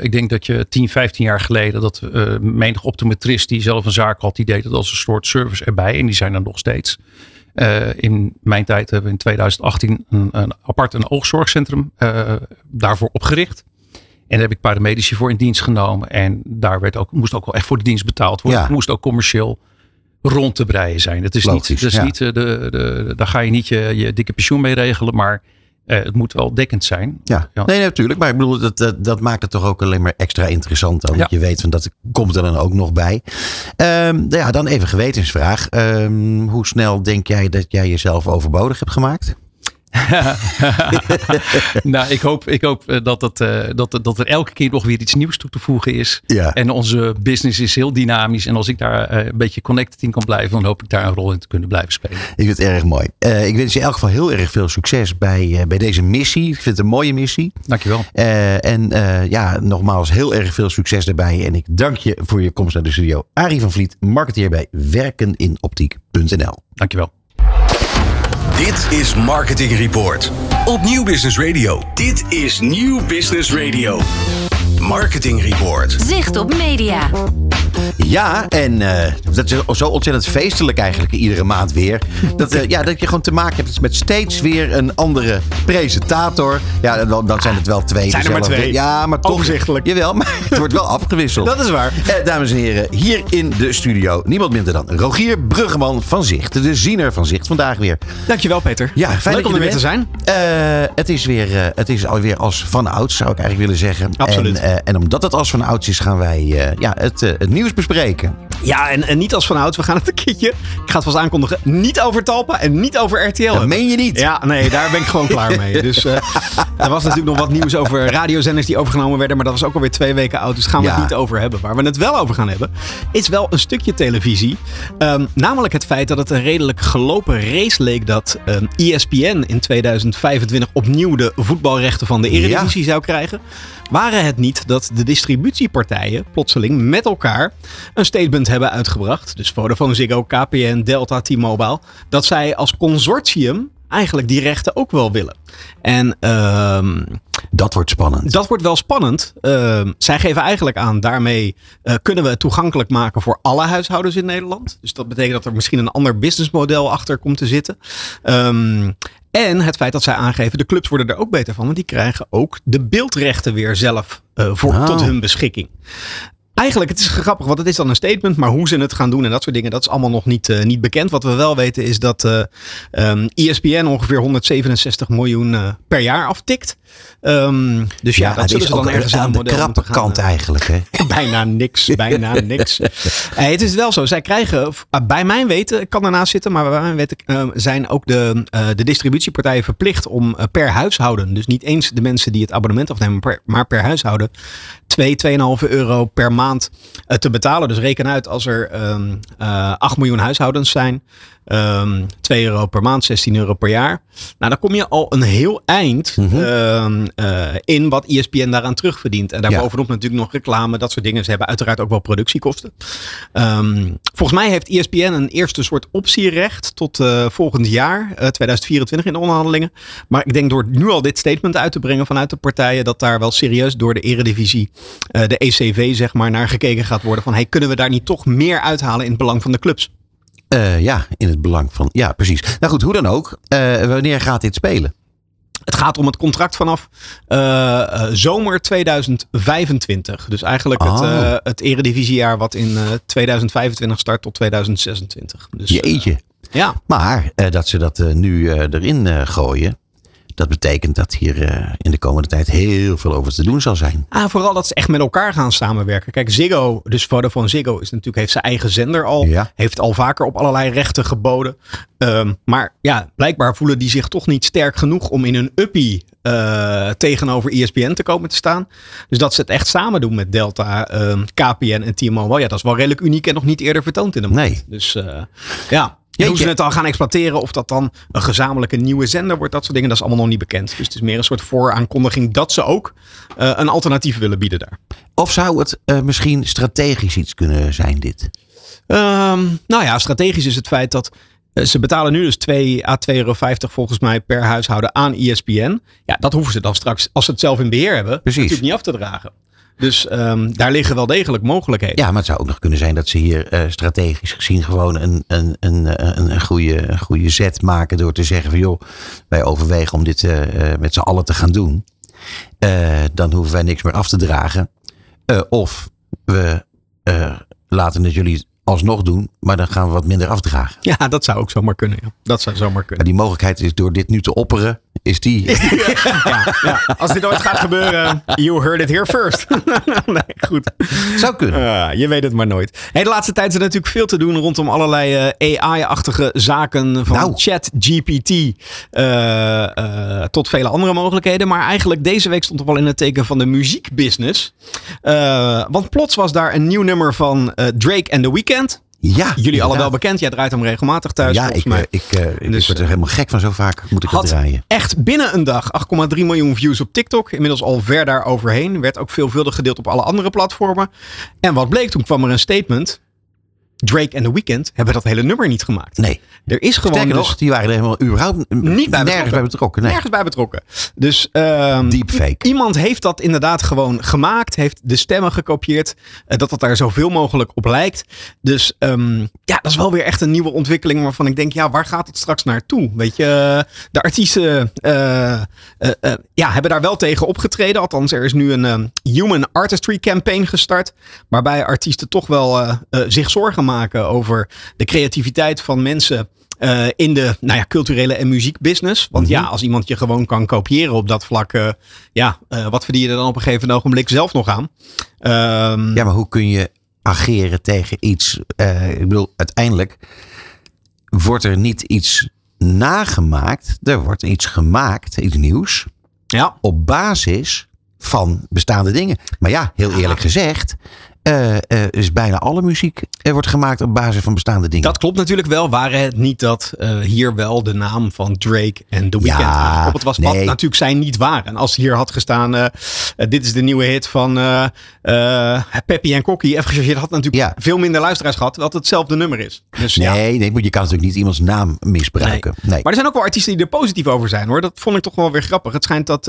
Ik denk dat je 10, 15 jaar geleden dat eh menig optometrist die zelf een zaak had, die deed het als een soort service erbij. En die zijn er nog steeds. Eh, in mijn tijd hebben we in 2018 een, een apart een oogzorgcentrum eh, daarvoor opgericht. En daar heb ik paramedici voor in dienst genomen. En daar werd ook, moest ook wel echt voor de dienst betaald worden. Ja. Het moest ook commercieel rond te breien zijn. Het is Logisch, niet, ja. niet eh, de, de, daar ga je niet je, je dikke pensioen mee regelen. Maar eh, het moet wel dekkend zijn. Ja, Ja. nee, natuurlijk. Maar ik bedoel, dat, dat, dat maakt het toch ook alleen maar extra interessant. Dan, Ja. Je weet, van dat komt er dan ook nog bij. Ehm, nou ja, dan even gewetensvraag. Ehm, hoe snel denk jij dat jij jezelf overbodig hebt gemaakt? nou, ik hoop, ik hoop eh, dat, het, eh, dat, dat er elke keer nog weer iets nieuws toe te voegen is. Ja. En onze business is heel dynamisch. En als ik daar eh, een beetje connected in kan blijven, dan hoop ik daar een rol in te kunnen blijven spelen. Ik vind het erg mooi. Ik wens je in elk geval heel erg veel succes bij, bij deze missie. Ik vind het een mooie missie. Dankjewel. Eh, en ja, nogmaals heel erg veel succes daarbij. En ik dank je voor je komst naar de studio. Arie van Vliet, marketeer bij werkeninoptiek.nl. Dankjewel. Dit is Marketing Report op Nieuw Business Radio. Dit is Nieuw Business Radio. Marketing Report. Zicht op media. Ja, en eh, dat is zo ontzettend feestelijk eigenlijk iedere maand weer. Dat, eh, ja, dat je gewoon te maken hebt met steeds weer een andere presentator. Ja, dan, dan zijn het wel twee. Zijn er maar dezelfde. twee. Ja, maar toch. Overzichtelijk. Jawel, maar het wordt wel afgewisseld. Dat is waar. Eh, dames en heren, hier in de studio niemand minder dan Rogier Bruggeman van Zicht. De ziener van Zicht vandaag weer. Dankjewel Peter. Ja, fijn Leuk dat om er weer te zijn. Eh, het, is weer, eh, het is alweer als van ouds, zou ik eigenlijk willen zeggen. Absoluut. En, en omdat het als van ouds is, gaan wij eh, ja, het, eh, het nieuws bespreken. Ja, en, en niet als vanouds. We gaan het een keertje, ik ga het vast aankondigen, niet over Talpa en niet over RTL Dat meen je niet. Ja, nee, daar ben ik gewoon klaar mee. Dus eh, er was natuurlijk nog wat nieuws over radiozenders die overgenomen werden. Maar dat was ook alweer twee weken oud. Dus gaan we Ja. het niet over hebben. Waar we het wel over gaan hebben, is wel een stukje televisie. Ehm, namelijk het feit dat het een redelijk gelopen race leek dat ehm, ESPN in 2025 opnieuw de voetbalrechten van de Eredivisie zou krijgen. Waren het niet dat de distributiepartijen plotseling met elkaar een statement hebben uitgebracht. Dus Vodafone, Ziggo, KPN, Delta, T-Mobile. Dat zij als consortium eigenlijk die rechten ook wel willen. En ehm, Dat wordt spannend. dat wordt wel spannend. Ehm, zij geven eigenlijk aan, daarmee eh, kunnen we het toegankelijk maken voor alle huishoudens in Nederland. Dus dat betekent dat er misschien een ander businessmodel achter komt te zitten. Ehm, en het feit dat zij aangeven, de clubs worden er ook beter van, want die krijgen ook de beeldrechten weer zelf eh, voor, Oh. tot hun beschikking. Eigenlijk, het is grappig, want het is dan een statement, maar hoe ze het gaan doen en dat soort dingen, dat is allemaal nog niet, uh, niet bekend. Wat we wel weten is dat uh, um, ESPN ongeveer 167 miljoen uh, per jaar aftikt. Um, dus ja, ja dat ze dan ergens aan de krappe kant eigenlijk. Hè? bijna niks, bijna niks. hey, het is wel zo, zij krijgen, bij mijn weten, ik kan ernaast zitten, maar bij mijn weten zijn ook de, de distributiepartijen verplicht om per huishouden, dus niet eens de mensen die het abonnement afnemen, per, maar per huishouden, 2, 2,5 euro per maand uh, te betalen. Dus reken uit als er um, uh, 8 miljoen huishoudens zijn. Um, 2 euro per maand, 16 euro per jaar. Nou, dan kom je al een heel eind mm -hmm. um, uh, in wat ESPN daaraan terugverdient. En daarbovenop ja. natuurlijk nog reclame, dat soort dingen. Ze hebben uiteraard ook wel productiekosten. Um, volgens mij heeft ESPN een eerste soort optierecht tot uh, volgend jaar, uh, 2024 in de onderhandelingen. Maar ik denk door nu al dit statement uit te brengen vanuit de partijen, dat daar wel serieus door de eredivisie, de ECV zeg maar, naar gekeken gaat worden. Van hey, kunnen we daar niet toch meer uithalen in het belang van de clubs? Uh, ja, in het belang van. Ja, precies. Nou goed, hoe dan ook. Uh, wanneer gaat dit spelen? Het gaat om het contract vanaf uh, zomer 2025. Dus eigenlijk Oh. het, het eredivisiejaar wat in 2025 start tot 2026. Dus, Jeetje. ja. Maar dat ze dat nu erin gooien. Dat betekent dat hier in de komende tijd heel veel over te doen zal zijn. Ah, vooral dat ze echt met elkaar gaan samenwerken. Kijk, Ziggo, dus Vodafone Ziggo, is natuurlijk, heeft zijn eigen zender al. Ja. Heeft al vaker op allerlei rechten geboden. Um, maar ja, blijkbaar voelen die zich toch niet sterk genoeg om in een uppie uh, tegenover ESPN te komen te staan. Dus dat ze het echt samen doen met Delta, um, KPN en T-Mobile. Ja, dat is wel redelijk uniek en nog niet eerder vertoond in de markt. Nee. Dus uh, ja. En hoe ze het dan gaan exploiteren, of dat dan een gezamenlijke nieuwe zender wordt, dat soort dingen, dat is allemaal nog niet bekend. Dus het is meer een soort vooraankondiging dat ze ook uh, een alternatief willen bieden daar. Of zou het uh, misschien strategisch iets kunnen zijn, dit? Um, nou ja, strategisch is het feit dat uh, ze betalen nu dus 2 à 2,50 euro volgens mij per huishouden aan ESPN. Ja, dat hoeven ze dan straks, als ze het zelf in beheer hebben, Precies. natuurlijk niet af te dragen. Dus um, daar liggen wel degelijk mogelijkheden. Ja, maar het zou ook nog kunnen zijn dat ze hier uh, strategisch gezien gewoon een, een, een, een, een, goede, een goede zet maken door te zeggen van joh, wij overwegen om dit uh, met z'n allen te gaan doen. Uh, dan hoeven wij niks meer af te dragen. Of we laten het jullie alsnog doen, maar dan gaan we wat minder afdragen. Ja, dat zou ook zomaar kunnen. Ja. Dat zou zomaar kunnen. Maar die mogelijkheid is door dit nu te opperen, is die. ja, ja. Als dit ooit gaat gebeuren, you heard it here first. nee, goed. Zou kunnen. Uh, je weet het maar nooit. Hey, de laatste tijd is er natuurlijk veel te doen rondom allerlei uh, AI-achtige zaken. Van nou. chat, GPT uh, uh, tot vele andere mogelijkheden. Maar eigenlijk deze week stond er wel in het teken van de muziekbusiness. Want plots was daar een nieuw nummer van Drake en The Weeknd. Ja, Jullie inderdaad. alle wel bekend. Jij draait hem regelmatig thuis. Ja, ik, mij. ik, uh, ik, dus, ik word er helemaal gek van. Zo vaak moet ik had draaien. Echt binnen een dag 8,3 miljoen views op TikTok. Inmiddels al ver daar overheen. Werd ook veelvuldig gedeeld op alle andere platformen. En wat bleek, toen kwam er een statement. Drake en The Weeknd hebben dat hele nummer niet gemaakt. Nee. Er is gewoon Sterker dus nog, die waren er helemaal überhaupt niet bij nergens bij betrokken. Nee. Nergens bij betrokken. Dus um, Deepfake. iemand heeft dat inderdaad gewoon gemaakt. Heeft de stemmen gekopieerd. Uh, dat het daar zoveel mogelijk op lijkt. Dus um, ja, dat is wel weer echt een nieuwe ontwikkeling. Waarvan ik denk, ja, waar gaat het straks naartoe? Weet je, de artiesten uh, uh, ja, hebben daar wel tegen opgetreden. Althans, er is nu een um, Human Artistry Campaign gestart. Waarbij artiesten toch wel zich zorgen maken over de creativiteit van mensen. Uh, in de nou ja, culturele en muziekbusiness. Want mm -hmm. ja, als iemand je gewoon kan kopiëren op dat vlak. Uh, ja, uh, wat verdien je er dan op een gegeven ogenblik zelf nog aan? Um, ja, maar hoe kun je ageren tegen iets? Ik bedoel, uiteindelijk wordt er niet iets nagemaakt. Er wordt iets gemaakt, iets nieuws. Ja. Op basis van bestaande dingen. Maar ja, heel eerlijk gezegd. Uh, uh, is bijna alle muziek er wordt gemaakt op basis van bestaande dingen. Dat klopt natuurlijk wel. Waren het niet dat uh, hier wel de naam van Drake en The Weeknd ja, aangekoppeld was. Nee. Wat natuurlijk zijn niet waar. En als hier had gestaan, dit is de nieuwe hit van Peppy en Kokkie. Even gezegd, had natuurlijk ja. veel minder luisteraars gehad. Het hetzelfde nummer is. Dus, nee, ja. nee, maar je kan natuurlijk niet iemands naam misbruiken. Nee. nee. Maar er zijn ook wel artiesten die er positief over zijn hoor. Dat vond ik toch wel weer grappig. Het schijnt dat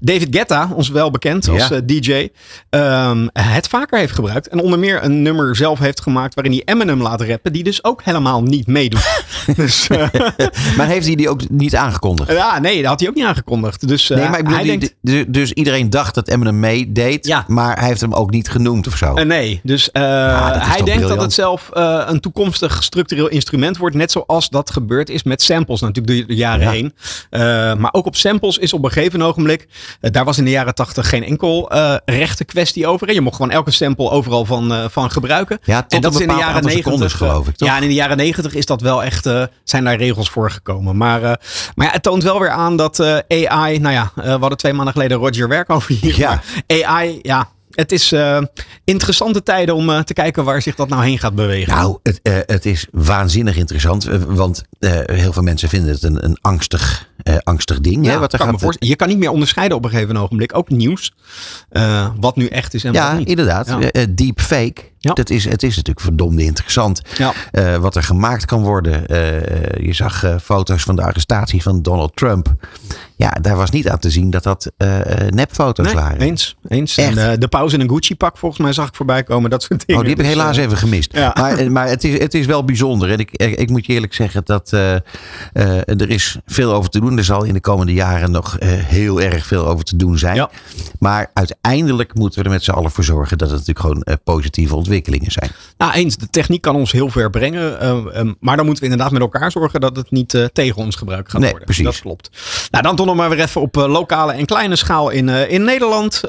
David Guetta, ons wel bekend als. DJ, um, het vaker heeft gebruikt gebruikt. En onder meer een nummer zelf heeft gemaakt waarin hij Eminem laat rappen. Die dus ook helemaal niet meedoet. dus, uh, maar heeft hij die ook niet aangekondigd? Ja, nee, dat had hij ook niet aangekondigd. Dus, uh, nee, maar ik bedoel, hij die, denkt, dus iedereen dacht dat Eminem meedeed. Ja. Maar hij heeft hem ook niet genoemd of zo. Uh, nee, dus is hij denkt dat het zelf een toekomstig structureel instrument wordt. Net zoals dat gebeurd is met samples natuurlijk door de jaren Ja. heen. Maar ook op samples is op een gegeven ogenblik. daar was in de jaren tachtig geen enkel rechte kwestie over. hè. Je mocht gewoon elke sample overal van, uh, van gebruiken. Ja, tot en dat is in de jaren aantal secondes, negentig. geloof ik, toch? Ja, en in de jaren negentig is dat wel echt. uh, zijn daar regels voor gekomen. Maar, maar ja, het toont wel weer aan dat AI. Nou ja, we hadden twee maanden geleden Roger Werk over hier. Ja. AI, ja. Het is uh, interessante tijden om uh, te kijken waar zich dat nou heen gaat bewegen. Nou, het, uh, het is waanzinnig interessant. Want heel veel mensen vinden het een, een angstig, angstig ding. Ja, hè, wat er kan gaat, je kan niet meer onderscheiden op een gegeven ogenblik. Ook nieuws. Wat nu echt is en ja, wat niet. inderdaad. Ja. Uh, deepfake. Ja. Dat is, het is natuurlijk verdomde interessant. Ja. Uh, wat er gemaakt kan worden. Uh, je zag uh, foto's van de arrestatie van Donald Trump. Ja, daar was niet aan te zien dat dat nepfoto's nee, waren. Eens, eens. Echt? En, de pauze in een Gucci-pak volgens mij zag ik voorbij komen. Dat soort dingen. Oh, die heb ik Dus, helaas even gemist. ja. Maar, maar het, is, het is wel bijzonder. En ik, ik moet je eerlijk zeggen dat er is veel over te doen. Er zal in de komende jaren nog heel erg veel over te doen zijn. Ja. Maar uiteindelijk moeten we er met z'n allen voor zorgen dat het natuurlijk gewoon uh, positieve ontwikkelingen zijn. Nou, eens. De techniek kan ons heel ver brengen. Uh, um, maar dan moeten we inderdaad met elkaar zorgen dat het niet uh, tegen ons gebruikt gaat Nee, worden. precies. Dat klopt. Nou, dan toch nog maar weer even op uh, lokale en kleine schaal in, uh, in Nederland.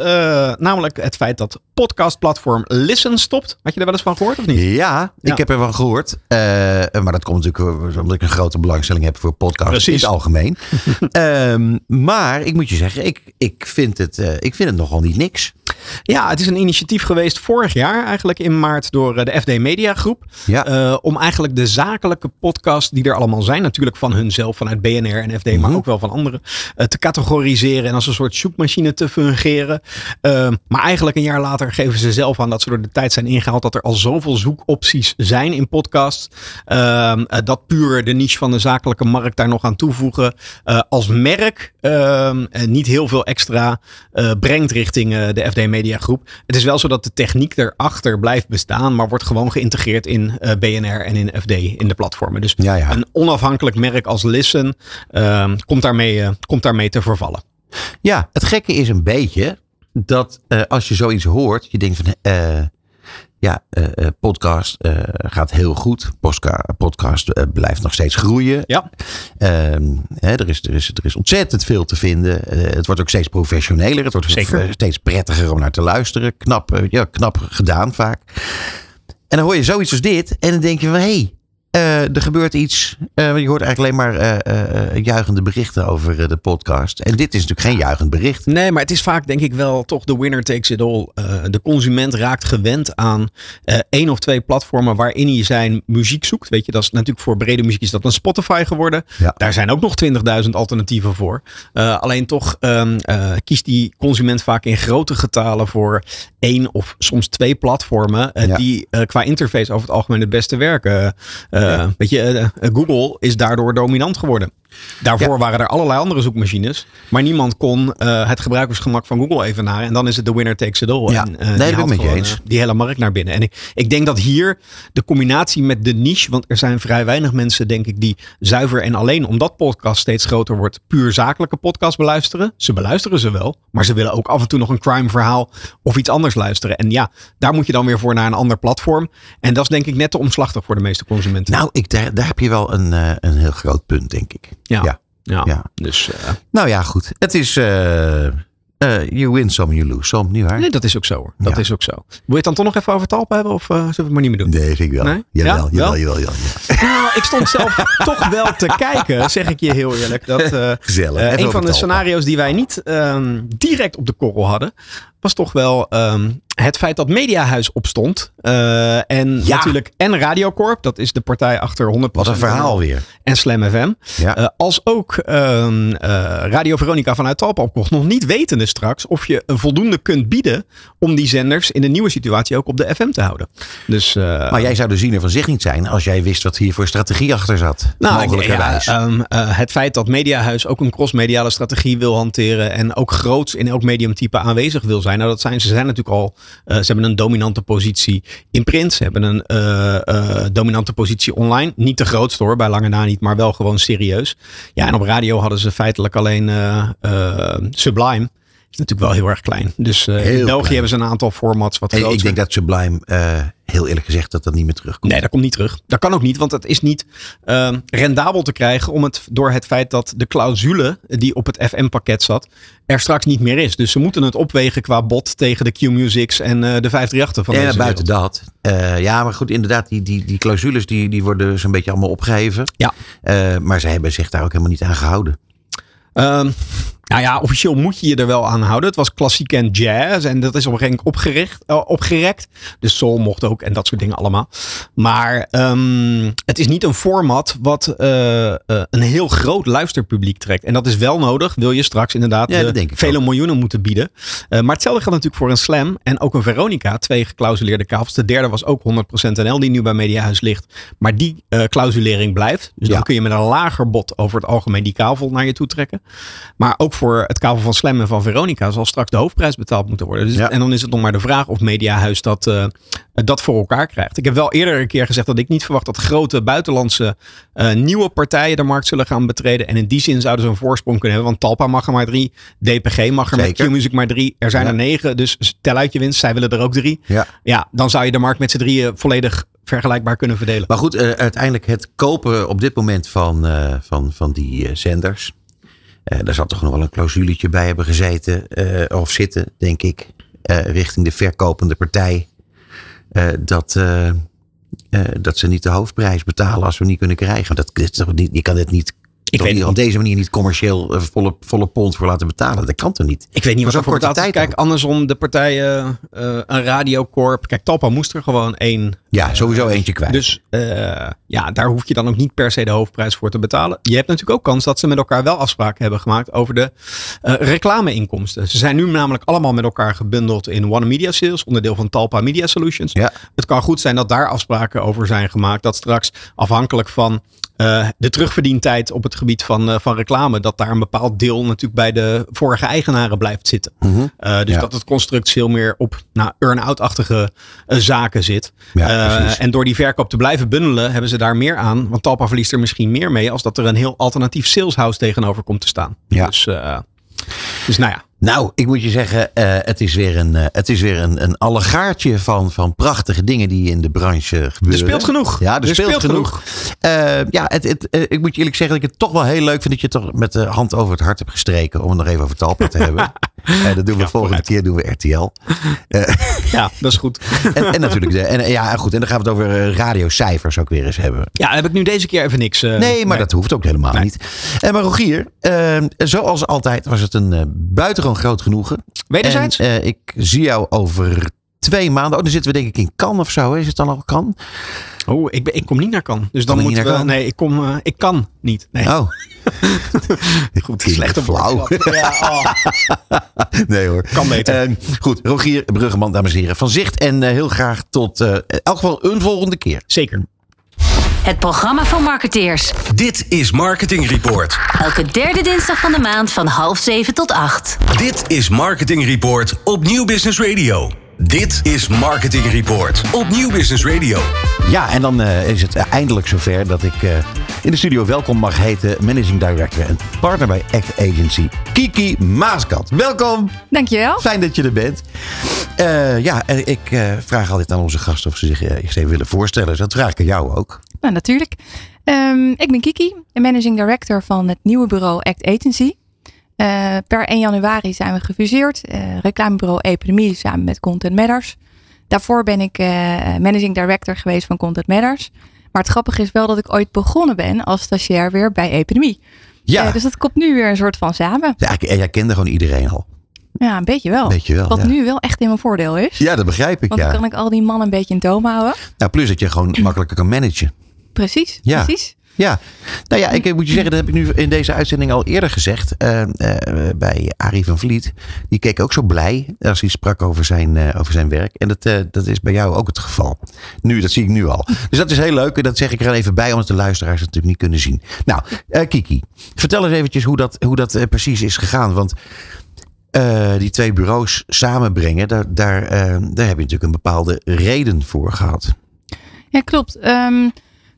Namelijk het feit dat podcastplatform Listen stopt. Had je er wel eens van gehoord of niet? Ja, Ja. ik heb er van gehoord. Maar dat komt natuurlijk omdat ik een grote belangstelling heb voor podcasts Precies. in het algemeen. um, maar ik moet je zeggen, ik, ik, vind het, uh, ik vind het nogal niet niks. Ja, het is een initiatief geweest vorig jaar, eigenlijk in maart, door eh, de FD Media Groep. Ja. Uh, om eigenlijk de zakelijke podcasts die er allemaal zijn, natuurlijk van hunzelf, vanuit BNR en FD, mm -hmm. maar ook wel van anderen, uh, te categoriseren en als een soort zoekmachine te fungeren. Uh, maar eigenlijk een jaar later geven ze zelf aan dat ze door de tijd zijn ingehaald dat er al zoveel zoekopties zijn in podcasts. Ehm, dat puur de niche van de zakelijke markt daar nog aan toevoegen. Als merk ehm, niet heel veel extra brengt richting de FD Media Groep. Het is wel zo dat de techniek erachter blijft bestaan, maar wordt gewoon geïntegreerd in uh, BNR en in FD, in de platformen. Dus ja, ja. een onafhankelijk merk als Listen uh, komt, daarmee, uh, komt daarmee te vervallen. Ja, het gekke is een beetje dat uh, als je zoiets hoort, je denkt van ja, uh, podcast uh, gaat heel goed. Postka podcast uh, blijft nog steeds groeien. Ja. Hè, er, is, er, is, er is ontzettend veel te vinden. het wordt ook steeds professioneler. Het wordt Zeker. steeds prettiger om naar te luisteren. Knap, ja, knap gedaan vaak. En dan hoor je zoiets als dit. En dan denk je van, hé, hey, er gebeurt iets. Uh, je hoort eigenlijk alleen maar uh, juichende berichten over de podcast. En dit is natuurlijk geen juichend bericht. Nee, maar het is vaak denk ik wel toch de winner takes it all. de consument raakt gewend aan één of twee platformen waarin hij zijn muziek zoekt. Weet je, dat is natuurlijk voor brede muziek is dat een Spotify geworden. Ja. Daar zijn ook nog 20.000 alternatieven voor. alleen toch um, kiest die consument vaak in grote getalen voor één of soms twee platformen Ja. die qua interface over het algemeen het beste werken. Uh, weet je, uh, Google is daardoor dominant geworden. Daarvoor Ja. waren er allerlei andere zoekmachines. Maar niemand kon uh, het gebruikersgemak van Google evenaren. En dan is het de winner takes it all. Ja, en, nee, dat ben ik haalt met je eens. uh, die hele markt naar binnen. En ik, ik denk dat hier de combinatie met de niche. Want er zijn vrij weinig mensen, denk ik, die zuiver en alleen omdat podcast steeds groter wordt, puur zakelijke podcast beluisteren. Ze beluisteren ze wel. Maar ze willen ook af en toe nog een crime verhaal of iets anders luisteren. En ja, daar moet je dan weer voor naar een ander platform. En dat is denk ik net te omslachtig voor de meeste consumenten. Nou, ik, daar, daar heb je wel een, uh, een heel groot punt, denk ik. Ja. ja. Ja, Ja. dus uh, Nou ja, goed. Het is. Uh, you win some, you lose some, niet waar? nee, dat is ook zo hoor. Dat Ja. is ook zo. Wil je het dan toch nog even over talpen hebben of uh, zullen we het maar niet meer doen? Nee, vind ik wel. Nee? Jawel, Ja? jawel, Wel? jawel, jawel, jawel. Nou, ik stond zelf toch wel te kijken, zeg ik je heel eerlijk. Dat, uh, Gezellig. een van de scenario's die wij niet um, direct op de korrel hadden, was toch wel um, het feit dat Mediahuis opstond. Uh, en Ja. natuurlijk en Radiocorp, dat is de partij achter 100%. Wat een verhaal weer. En Slam FM. Ja. Uh, als ook um, uh, Radio Veronica vanuit Talpa opkocht. Nog niet wetende straks of je een voldoende kunt bieden om die zenders in de nieuwe situatie ook op de FM te houden. Dus, Maar jij zou de ziener van zich niet zijn als jij wist wat hier voor strategie achter zat. nou, mogelijkerwijs. ja, um, uh, het feit dat Mediahuis ook een crossmediale strategie wil hanteren en ook groots in elk mediumtype aanwezig wil zijn. Nou, dat zijn, ze zijn natuurlijk al, uh, ze hebben een dominante positie in print. Ze hebben een uh, dominante positie online. Niet de grootste hoor, bij lange na niet, maar wel gewoon serieus. Ja, en op radio hadden ze feitelijk alleen Sublime is natuurlijk wel heel erg klein. Dus uh, in België hebben ze een aantal formats wat hey, Ik denk dat Sublime, uh, heel eerlijk gezegd, dat dat niet meer terugkomt. Nee, dat komt niet terug. Dat kan ook niet, want het is niet uh, rendabel te krijgen om het, door het feit dat de clausule die op het FM-pakket zat, er straks niet meer is. Dus ze moeten het opwegen qua bot tegen de Q-Musics en de 538 van ja, deze buiten dat. ja, maar goed, inderdaad, die, die, die clausules die, die worden zo'n beetje allemaal opgeheven. Ja. maar ze hebben zich daar ook helemaal niet aan gehouden. Um, nou ja, officieel moet je je er wel aan houden. Het was klassiek en jazz. En dat is op een gegeven moment opgericht, uh, opgerekt. Dus soul mocht ook en dat soort dingen allemaal. Maar um, het is niet een format wat uh, uh, een heel groot luisterpubliek trekt. En dat is wel nodig. Wil je straks inderdaad ja, vele miljoenen moeten bieden. maar hetzelfde geldt natuurlijk voor een slam. En ook een Veronica. Twee geclausuleerde kavels. De derde was ook 100% NL die nu bij Mediahuis ligt. Maar die clausulering blijft. Dus ja. dan kun je met een lager bod over het algemeen die kavel naar je toe trekken. Maar ook voor het kavel van Slam en van Veronica zal straks de hoofdprijs betaald moeten worden. Dus, En dan is het nog maar de vraag of Mediahuis dat, uh, dat voor elkaar krijgt. Ik heb wel eerder een keer gezegd dat ik niet verwacht dat grote buitenlandse uh, nieuwe partijen de markt zullen gaan betreden. En in die zin zouden ze een voorsprong kunnen hebben. Want Talpa mag er maar drie. DPG mag er Zeker. met Q-Music maar drie. Er zijn ja. er negen. Dus tel uit je winst. Zij willen er ook drie. Ja, ja dan zou je de markt met z'n drieën volledig vergelijkbaar kunnen verdelen. Maar goed, uh, uiteindelijk het kopen op dit moment van, uh, van, van die zenders. Uh, daar zal toch nog wel een clausuletje bij hebben gezeten, uh, of zitten, denk ik, uh, richting de verkopende partij. dat, dat ze niet de hoofdprijs betalen als we niet kunnen krijgen. Dat, dat, je kan het niet ik weet niet. op deze manier niet commercieel volle, volle pond voor laten betalen. Dat kan toch niet? Ik weet niet wat voor tijd. Kijk, andersom de partijen, uh, een radiocorp. Kijk, Talpa moest er gewoon één. Ja, sowieso eentje kwijt. Dus uh, ja, daar hoef je dan ook niet per se de hoofdprijs voor te betalen. Je hebt natuurlijk ook kans dat ze met elkaar wel afspraken hebben gemaakt over de uh, reclameinkomsten. Ze zijn nu namelijk allemaal met elkaar gebundeld in One Media Sales, onderdeel van Talpa Media Solutions. Ja. Het kan goed zijn dat daar afspraken over zijn gemaakt. Dat straks afhankelijk van uh, de terugverdientijd op het gebied van, uh, van reclame, dat daar een bepaald deel natuurlijk bij de vorige eigenaren blijft zitten. Mm -hmm. uh, dus ja. dat het construct veel meer op nou, earn-out-achtige zaken zit. Ja, en door die verkoop te blijven bundelen, hebben ze daar meer aan. Want Talpa verliest er misschien meer mee als dat er een heel alternatief saleshouse tegenover komt te staan. Ja. Dus, dus nou ja. Nou, ik moet je zeggen, uh, het is weer een, uh, het is weer een, een allegaartje van, van prachtige dingen die in de branche gebeuren. Er speelt genoeg. Ja, er, er speelt, speelt, genoeg. genoeg. Uh, ja, het, het, ik moet je eerlijk zeggen dat ik het toch wel heel leuk vind dat je toch met de hand over het hart hebt gestreken om het nog even over Talpa te hebben. dat doen we Ja, volgende vooruit. keer doen we RTL. Ja, dat is goed. en, en natuurlijk, de, en, ja, goed. En dan gaan we het over eh, radiocijfers ook weer eens hebben. Ja, heb ik nu deze keer even niks. uh, Nee, maar dat hoeft ook helemaal Nee. niet. En maar Rogier, eh, zoals altijd was het een eh, buitengewoon groot genoegen. Wederzijds? En, eh, ik zie jou over twee maanden. Oh, dan zitten we denk ik in Cannes of zo. hè? Is het dan al Cannes? Oh, ik, ben, ik kom niet naar kan. Dus dan moeten we. naar Cannes? Nee, ik, kom, eh, ik kan niet. Nee. Oh. goed, slechte flauw. Ja, oh. Nee hoor. Kan beter. Eh, goed, Rogier Bruggeman, dames en heren. Van Zicht. En eh, heel graag tot eh, in elk geval een volgende keer. Zeker. Het programma van marketeers. Dit is Marketing Report. Elke derde dinsdag van de maand van half zeven tot acht. Dit is Marketing Report op Nieuw Business Radio. Dit is Marketing Report op Nieuw Business Radio. Ja, en dan eh, is het eindelijk zover dat ik eh, in de studio welkom mag heten. Managing Director en partner bij Act Agency, Kiki Maaskant. Welkom. Dankjewel. Fijn dat je er bent. Eh, ja, en ik eh, vraag altijd aan onze gasten of ze zich eerst even willen voorstellen. Dus dat vraag ik aan jou ook. Nou, natuurlijk. Ehm, ik ben Kiki, de managing director van het nieuwe bureau Act Agency. Eh, per 1 januari zijn we gefuseerd. Eh, reclamebureau Epidemie samen met Content Matters. Daarvoor ben ik eh, managing director geweest van Content Matters. Maar het grappige is wel dat ik ooit begonnen ben als stagiair weer bij Epidemie. Ja, dus dat komt nu weer een soort van samen. ja jij kende gewoon iedereen al. Ja, een beetje wel. Weet je wel. Wat ja. nu wel echt in mijn voordeel is. ja, dat begrijp ik. Want dan Ja. kan ik al die mannen een beetje in toom houden. Nou, plus dat je gewoon makkelijker kan managen. Precies, Ja. precies. Ja, nou ja, ik moet je zeggen, dat heb ik nu in deze uitzending al eerder gezegd. eh, eh, bij Arie van Vliet. Die keek ook zo blij als hij sprak over zijn, eh, over zijn werk. En dat, dat is bij jou ook het geval. Nu, dat zie ik nu al. Dus dat is heel leuk. En dat zeg ik er even bij, omdat de luisteraars het natuurlijk niet kunnen zien. Nou, Kiki, vertel eens eventjes hoe dat, hoe dat precies is gegaan. Want die twee bureaus samenbrengen, daar, daar, daar heb je natuurlijk een bepaalde reden voor gehad. Ja, klopt. Ehm,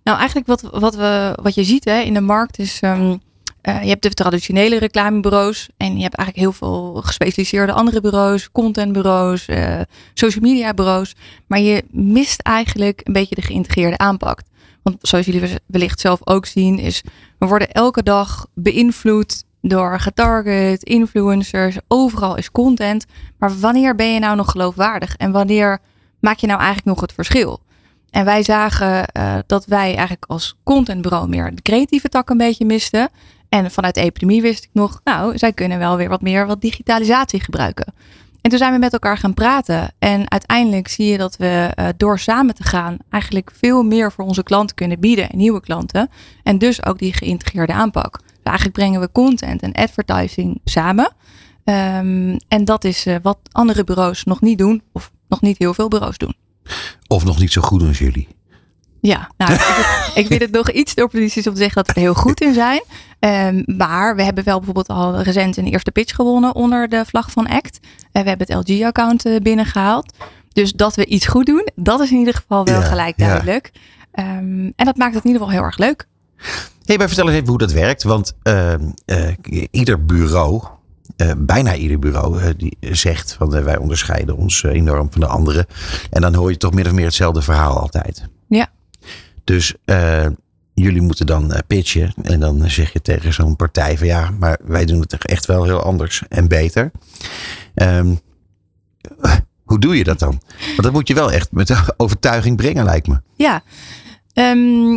nou, eigenlijk wat, wat, we, wat je ziet hè, in de markt is. ehm, eh, je hebt de traditionele reclamebureaus. En je hebt eigenlijk heel veel gespecialiseerde andere bureaus. Contentbureaus, eh, social media bureaus. Maar je mist eigenlijk een beetje de geïntegreerde aanpak. Want zoals jullie wellicht zelf ook zien, is we worden elke dag beïnvloed door getarget, influencers. Overal is content. Maar wanneer ben je nou nog geloofwaardig? En wanneer maak je nou eigenlijk nog het verschil? En wij zagen eh, dat wij eigenlijk als contentbureau meer de creatieve tak een beetje misten. En vanuit de epidemie wist ik nog, nou, zij kunnen wel weer wat meer wat digitalisatie gebruiken. En toen zijn we met elkaar gaan praten. En uiteindelijk zie je dat we eh, door samen te gaan eigenlijk veel meer voor onze klanten kunnen bieden. En nieuwe klanten. En dus ook die geïntegreerde aanpak. Dus eigenlijk brengen we content en advertising samen. Ehm, en dat is eh, wat andere bureaus nog niet doen. Of nog niet heel veel bureaus doen. Of nog niet zo goed als jullie. Ja, nou, ik, vind het nog iets te optimistisch om te zeggen dat we er heel goed in zijn. Ehm, maar we hebben wel bijvoorbeeld al recent een eerste pitch gewonnen onder de vlag van ACT. En we hebben het LG-account eh, binnengehaald. Dus dat we iets goed doen, dat is in ieder geval wel Ja, gelijk ja. duidelijk. Ehm, en dat maakt het in ieder geval heel erg leuk. Hey, maar vertel eens even hoe dat werkt. Want eh, eh, ieder bureau, eh, bijna ieder bureau, eh, die zegt van eh, wij onderscheiden ons enorm van de anderen. En dan hoor je toch min of meer hetzelfde verhaal altijd. Ja. Dus jullie moeten dan pitchen. En dan zeg je tegen zo'n partij van ja, maar wij doen het echt wel heel anders en beter. Ehm, hoe doe je dat dan? Want dat moet je wel echt met overtuiging brengen, lijkt me. Ja, Ehm,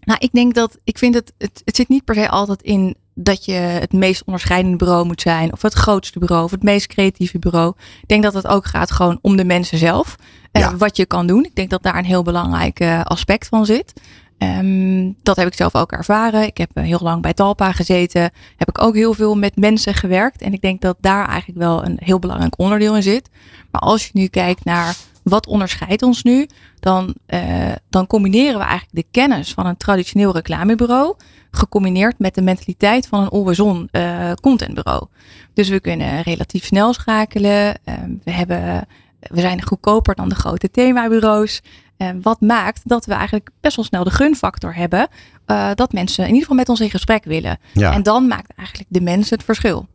nou, ik denk dat ik vind het, het, het zit niet per se altijd in dat je het meest onderscheidende bureau moet zijn, of het grootste bureau, of het meest creatieve bureau. Ik denk dat het ook gaat gewoon om de mensen zelf, eh, Ja. wat je kan doen. Ik denk dat daar een heel belangrijk eh, aspect van zit. Ehm, dat heb ik zelf ook ervaren. Ik heb eh, heel lang bij Talpa gezeten. Heb ik ook heel veel met mensen gewerkt. En ik denk dat daar eigenlijk wel een heel belangrijk onderdeel in zit. Maar als je nu kijkt naar wat onderscheidt ons nu, dan, eh, dan combineren we eigenlijk de kennis van een traditioneel reclamebureau, gecombineerd met de mentaliteit van een always-on eh, contentbureau. Dus we kunnen relatief snel schakelen. Ehm, we, hebben, we zijn goedkoper dan de grote themabureaus. Ehm, wat maakt dat we eigenlijk best wel snel de gunfactor hebben. eh, dat mensen in ieder geval met ons in gesprek willen. Ja. En dan maakt eigenlijk de mens het verschil.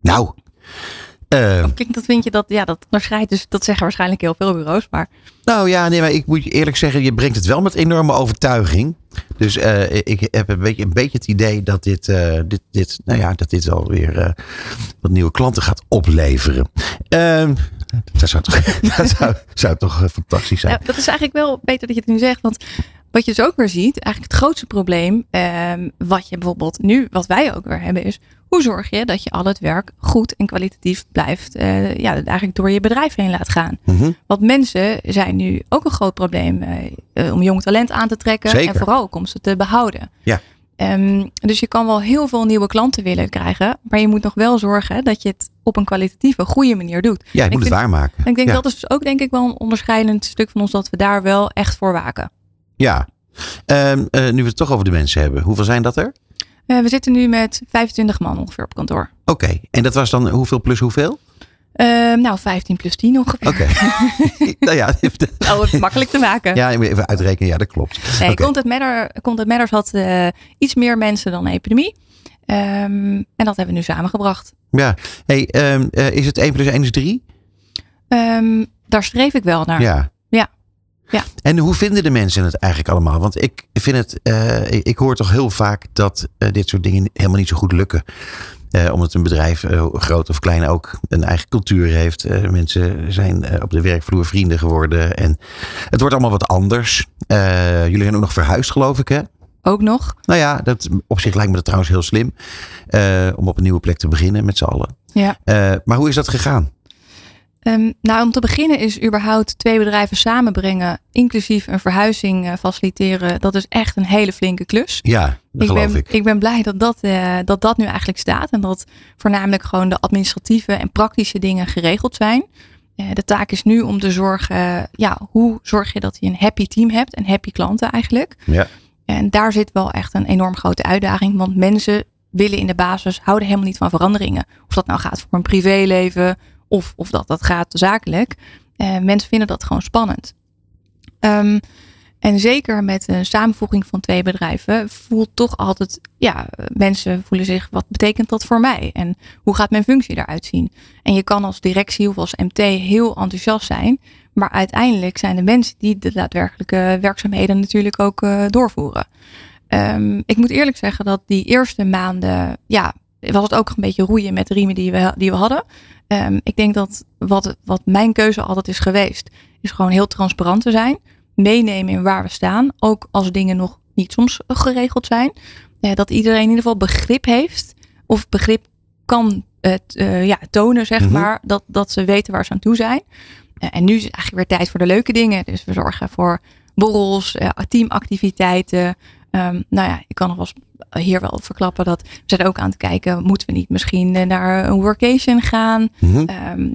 Nou, eh, Klinkt dat vind je dat, ja, dat onderscheidt. Dus dat zeggen waarschijnlijk heel veel bureaus. Maar Nou ja, nee, maar ik moet je eerlijk zeggen, je brengt het wel met enorme overtuiging. Dus eh, ik heb een beetje, een beetje het idee dat dit, eh, dit, dit, nou ja, dat dit wel weer eh, wat nieuwe klanten gaat opleveren. Ehm, dat zou toch, dat zou, toch fantastisch zijn. Dat is eigenlijk wel beter dat je het nu zegt. Want wat je dus ook weer ziet, eigenlijk het grootste probleem, ehm, wat je bijvoorbeeld nu, wat wij ook weer hebben, is hoe zorg je dat je al het werk goed en kwalitatief blijft, eh, ja, eigenlijk door je bedrijf heen laat gaan. Mhm. Want mensen zijn nu ook een groot probleem eh, eh, om jong talent aan te trekken Zeker. en vooral ook om ze te behouden. Ja. Ehm, dus je kan wel heel veel nieuwe klanten willen krijgen, maar je moet nog wel zorgen dat je het op een kwalitatieve, goede manier doet. Ja, je ik moet het waarmaken. En ik denk ja. dat is dus ook denk ik wel een onderscheidend stuk van ons dat we daar wel echt voor waken. Ja. Ehm, eh, nu we het toch over de mensen hebben. Hoeveel zijn dat er? Eh, we zitten nu met 25 man ongeveer op kantoor. Oké. En dat was dan hoeveel plus hoeveel? Ehm, nou, 15 plus 10 ongeveer. Oké. nou ja, Oh, het is makkelijk te maken. ja, even uitrekenen. Ja, dat klopt. nee, Oké. Content, Matter, Content Matters had eh, iets meer mensen dan de epidemie. Ehm, en dat hebben we nu samengebracht. Ja. Hey, ehm, eh, is het 1 plus 1 is 3? Ehm, daar streef ik wel naar. Ja. Ja. En hoe vinden de mensen het eigenlijk allemaal? Want ik vind het, eh, ik, hoor toch heel vaak dat eh, dit soort dingen helemaal niet zo goed lukken. Eh, omdat een bedrijf, groot of klein, ook een eigen cultuur heeft. Mensen zijn op de werkvloer vrienden geworden. En het wordt allemaal wat anders. Jullie zijn ook nog verhuisd, geloof ik, hè? Ook nog. Nou ja, dat, op zich lijkt me dat trouwens heel slim. om op een nieuwe plek te beginnen met z'n allen. Ja. Maar hoe is dat gegaan? Ehm, nou, om te beginnen is überhaupt twee bedrijven samenbrengen, inclusief een verhuizing eh, faciliteren. Dat is echt een hele flinke klus. Ja, dat ik geloof ben, ik. ben blij dat dat, eh, dat dat nu eigenlijk staat. En dat voornamelijk gewoon de administratieve en praktische dingen geregeld zijn. Eh, de taak is nu om te zorgen, ja, hoe zorg je dat je een happy team hebt en happy klanten eigenlijk. Ja. En daar zit wel echt een enorm grote uitdaging. Want mensen willen in de basis, houden helemaal niet van veranderingen. Of dat nou gaat voor een privéleven of, of dat dat gaat zakelijk. Uh, mensen vinden dat gewoon spannend. Um, en zeker met een samenvoeging van twee bedrijven voelt toch altijd, ja, mensen voelen zich, wat betekent dat voor mij? En hoe gaat mijn functie eruit zien? En je kan als directie of als MT heel enthousiast zijn, maar uiteindelijk zijn de mensen die de daadwerkelijke werkzaamheden natuurlijk ook uh, doorvoeren. Um, ik moet eerlijk zeggen dat die eerste maanden, ja, was het ook een beetje roeien met de riemen die we, die we hadden. Um, ik denk dat wat, wat mijn keuze altijd is geweest, is gewoon heel transparant te zijn meenemen in waar we staan. Ook als dingen nog niet soms geregeld zijn. Eh, dat iedereen in ieder geval begrip heeft. Of begrip kan het, uh, ja, tonen, zeg mhm. maar. Dat, dat ze weten waar ze aan toe zijn. Uh, en nu is het eigenlijk weer tijd voor de leuke dingen. Dus we zorgen voor borrels, teamactiviteiten. Um, nou ja, ik kan nog wel hier wel verklappen dat we zijn ook aan het kijken, moeten we niet misschien naar een workation gaan? Mm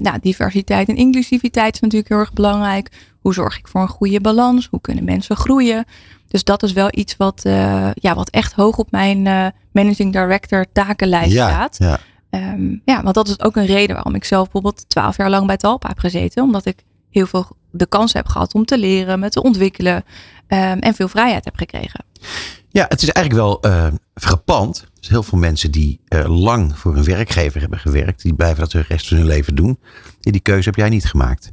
nou, diversiteit en inclusiviteit is natuurlijk heel erg belangrijk. Hoe zorg ik voor een goede balans? Hoe kunnen mensen groeien? Dus dat is wel iets wat, uh, ja, wat echt hoog op mijn uh, managing director takenlijst ja, staat. Ja. Um, ja, want dat is ook een reden waarom ik zelf bijvoorbeeld twaalf jaar lang bij Talpa heb gezeten. Omdat ik heel veel de kans heb gehad om te leren, me te ontwikkelen um, en veel vrijheid heb gekregen. Ja, het is eigenlijk wel uh. Dus heel veel mensen die uh, lang voor een werkgever hebben gewerkt, die blijven dat de rest van hun leven doen. Die keuze heb jij niet gemaakt.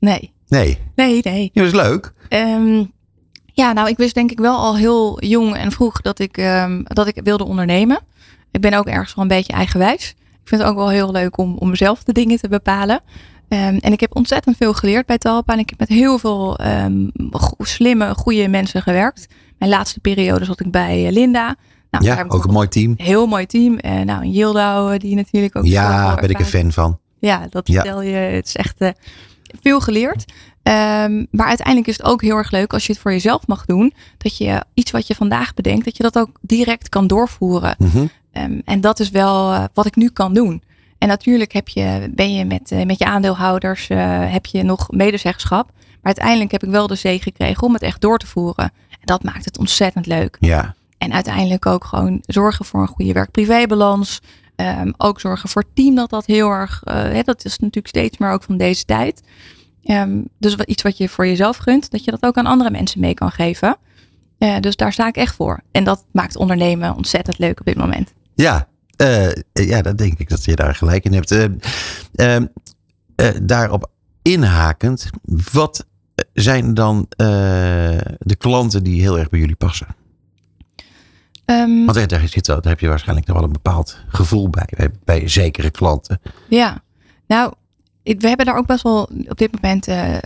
Nee. Nee. Nee, nee. Ja, dat is leuk. Um, ja, nou, ik wist denk ik wel al heel jong en vroeg dat ik, um, dat ik wilde ondernemen. Ik ben ook ergens wel een beetje eigenwijs. Ik vind het ook wel heel leuk om, om zelf de dingen te bepalen. Um, en ik heb ontzettend veel geleerd bij Talpa. En ik heb met heel veel um, slimme, goede mensen gewerkt. Mijn laatste periode zat ik bij eh, Linda. Nou, ja, ook een mooi team. Heel mooi team. Uh, nou, een Yildau, die natuurlijk ook... Ja, ben ik een fan van. Ja, dat vertel je. Het is echt... Uh, veel geleerd. Um, maar uiteindelijk is het ook heel erg leuk als je het voor jezelf mag doen. Dat je iets wat je vandaag bedenkt, dat je dat ook direct kan doorvoeren. Mm -hmm. um, en dat is wel uh, wat ik nu kan doen. En natuurlijk heb je, ben je met, uh, met je aandeelhouders, heb je nog medezeggenschap. Maar uiteindelijk heb ik wel de zee gekregen om het echt door te voeren. En dat maakt het ontzettend leuk. Ja. En uiteindelijk ook gewoon zorgen voor een goede werk-privé-balans. Um, ook zorgen voor team dat dat heel erg, uh, dat is natuurlijk steeds meer ook van deze tijd. Um, dus wat, iets wat je voor jezelf gunt, dat je dat ook aan andere mensen mee kan geven. Uh, dus daar sta ik echt voor. En dat maakt ondernemen ontzettend leuk op dit moment. Ja, uh, ja dat denk ik dat je daar gelijk in hebt. Ehm, daarop inhakend, wat zijn dan de klanten die heel erg bij jullie passen? Um, Want daar, zit, daar heb je waarschijnlijk nog wel een bepaald gevoel bij, bij, bij zekere klanten. Ja, nou, we hebben daar ook best wel op dit moment uh,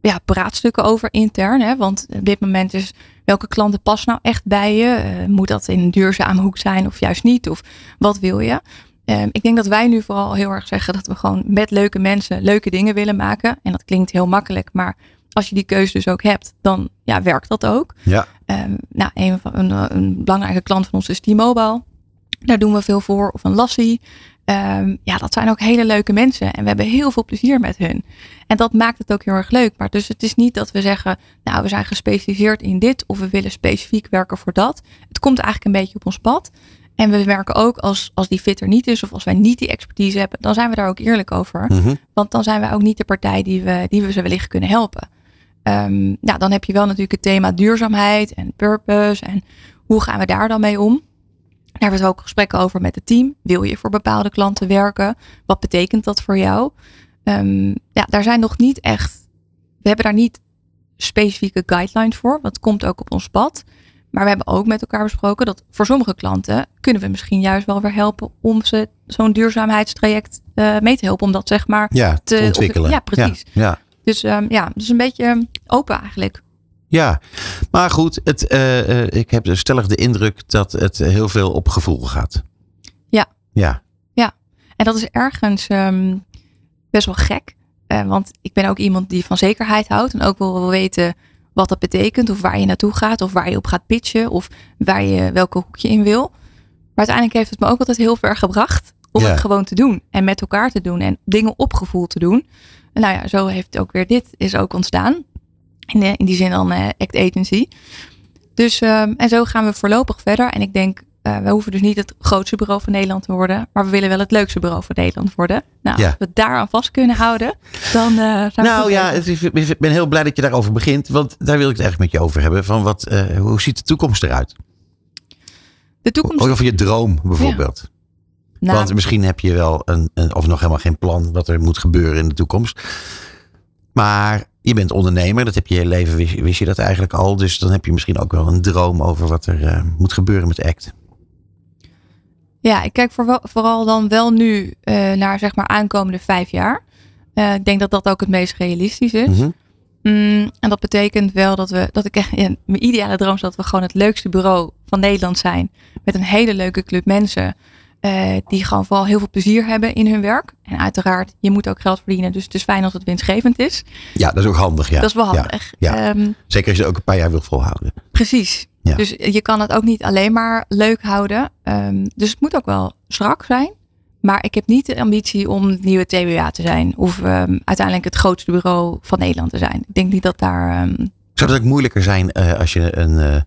ja, praatstukken over intern. Hè? Want op dit moment is welke klanten passen nou echt bij je? Uh, moet dat in een duurzame hoek zijn of juist niet? Of wat wil je? Um, ik denk dat wij nu vooral heel erg zeggen dat we gewoon met leuke mensen leuke dingen willen maken. En dat klinkt heel makkelijk, maar als je die keuze dus ook hebt, dan ja, werkt dat ook. Ja. Um, nou, een, van, een, een, belangrijke klant van ons is T-Mobile. Daar doen we veel voor. Of een Lassie. Um, ja, dat zijn ook hele leuke mensen. En we hebben heel veel plezier met hun. En dat maakt het ook heel erg leuk. Maar dus het is niet dat we zeggen, nou, we zijn gespecialiseerd in dit. Of we willen specifiek werken voor dat. Het komt eigenlijk een beetje op ons pad. En we merken ook als, als die fit er niet is of als wij niet die expertise hebben, dan zijn we daar ook eerlijk over. Mm -hmm. Want dan zijn wij ook niet de partij die we, die we ze wellicht kunnen helpen. Um, nou, dan heb je wel natuurlijk het thema duurzaamheid en purpose. En hoe gaan we daar dan mee om? Daar hebben we ook gesprekken over met het team. Wil je voor bepaalde klanten werken? Wat betekent dat voor jou? Um, ja, daar zijn nog niet echt. We hebben daar niet specifieke guidelines voor. Dat komt ook op ons pad. Maar we hebben ook met elkaar besproken dat voor sommige klanten kunnen we misschien juist wel weer helpen om ze zo'n duurzaamheidstraject uh, mee te helpen. Om dat zeg maar ja, te, te ontwikkelen. ja, precies. Ja, ja. Dus um, ja, dus een beetje open eigenlijk. Ja, maar goed, het, uh, uh, ik heb stellig de indruk dat het heel veel op gevoel gaat. Ja. Ja. Ja, en dat is ergens um, best wel gek. Uh, want ik ben ook iemand die van zekerheid houdt en ook wel wil weten wat dat betekent of waar je naartoe gaat of waar je op gaat pitchen of waar je welke hoek je in wil. Maar uiteindelijk heeft het me ook altijd heel ver gebracht om ja. het gewoon te doen en met elkaar te doen en dingen op gevoel te doen. En nou ja, zo heeft ook weer dit is ook ontstaan. In, de, in die zin dan uh, Act Agency. Dus um, en zo gaan we voorlopig verder. En ik denk eh, we hoeven dus niet het grootste bureau van Nederland te worden, maar we willen wel het leukste bureau van Nederland worden. Nou, Ja. als we het daaraan vast kunnen houden, dan zijn we Nou ja, bezig. het is- ik ben heel blij dat je daarover begint. Want daar wil ik het eigenlijk met je over hebben. Van wat, eh, hoe ziet de toekomst eruit? de toekomst. Of je droom bijvoorbeeld. nou, Want misschien heb je wel een, een, of nog helemaal geen plan wat er moet gebeuren in de toekomst. Maar je bent ondernemer, dat heb je je hele leven, wist, wist je dat eigenlijk al. Dus dan heb je misschien ook wel een droom over wat er moet gebeuren met ACT. Ja, ik kijk vooral, vooral dan wel nu eh, naar zeg maar aankomende vijf jaar. Eh, ik denk dat dat ook het meest realistisch is. Mhm. Mm, en dat betekent wel dat we, dat ik echt, ja, mijn ideale droom is dat we gewoon het leukste bureau van Nederland zijn. Met een hele leuke club mensen. eh, die gewoon vooral heel veel plezier hebben in hun werk. En uiteraard, je moet ook geld verdienen. Dus het is fijn als het winstgevend is. Ja, dat is ook handig. Ja. Dat is wel handig. ja. Ehm, Zeker als je het ook een paar jaar wil volhouden. Precies. Ja. Dus je kan het ook niet alleen maar leuk houden. Ehm, dus het moet ook wel strak zijn. Maar ik heb niet de ambitie om het nieuwe TBA te zijn. Of ehm, uiteindelijk het grootste bureau van Nederland te zijn. Ik denk niet dat daar... ehm, Zou het ook moeilijker zijn eh, als je een, eh,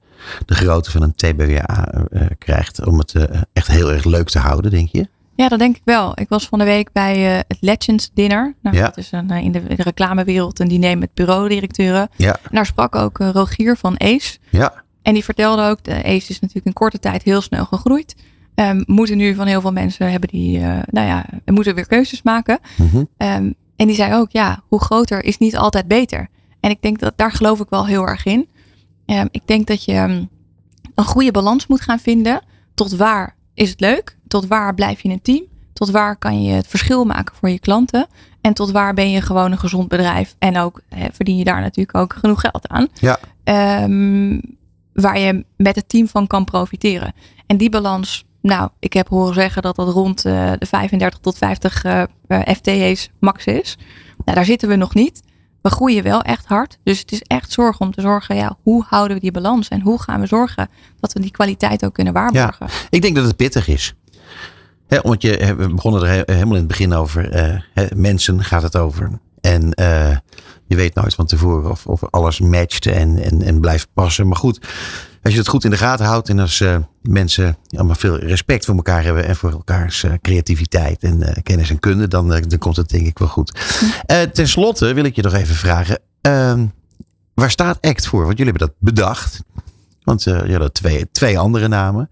de grootte van een TBWA eh, krijgt om het echt heel erg leuk te houden, denk je? Ja, dat denk ik wel. Ik was van de week bij het Legends Dinner. Nou, Ja. Dat is een, in, de, in de reclamewereld een diner met bureaudirecteuren. Ja. En daar sprak ook Rogier van Ace. Ja. En die vertelde ook, de Ace is natuurlijk in korte tijd heel snel gegroeid. Ehm, moeten nu van heel veel mensen hebben die, eh, nou ja, moeten weer keuzes maken. Mhm. Ehm, en die zei ook, ja, hoe groter is niet altijd beter. En ik denk dat daar geloof ik wel heel erg in. Ehm, ik denk dat je een goede balans moet gaan vinden. Tot waar is het leuk? Tot waar blijf je in een team? Tot waar kan je het verschil maken voor je klanten? En tot waar ben je gewoon een gezond bedrijf? En ook hè, verdien je daar natuurlijk ook genoeg geld aan. Ja. Waar je met het team van kan profiteren. En die balans, nou, ik heb horen zeggen dat dat rond eh, de 35 tot 50 eh, eh, FTE's max is. Nou, daar zitten we nog niet. We groeien wel echt hard. Dus het is echt zorg om te zorgen, ja, hoe houden we die balans? En hoe gaan we zorgen dat we die kwaliteit ook kunnen waarborgen? Ik denk dat het pittig is. Hè, omdat je, we begonnen er he- helemaal in het begin over. eh, mensen gaat het over. En eh, je weet nooit van tevoren of, of alles matcht en, en, en blijft passen. Maar goed, als je het goed in de gaten houdt en als eh, mensen allemaal veel respect voor elkaar hebben en voor elkaars eh, creativiteit en eh, kennis en kunde, dan, dan komt het denk ik wel goed. Ten slotte wil ik je nog even vragen. ehm, waar staat ACT voor? Want jullie hebben dat bedacht. Want eh, je had twee, twee andere namen.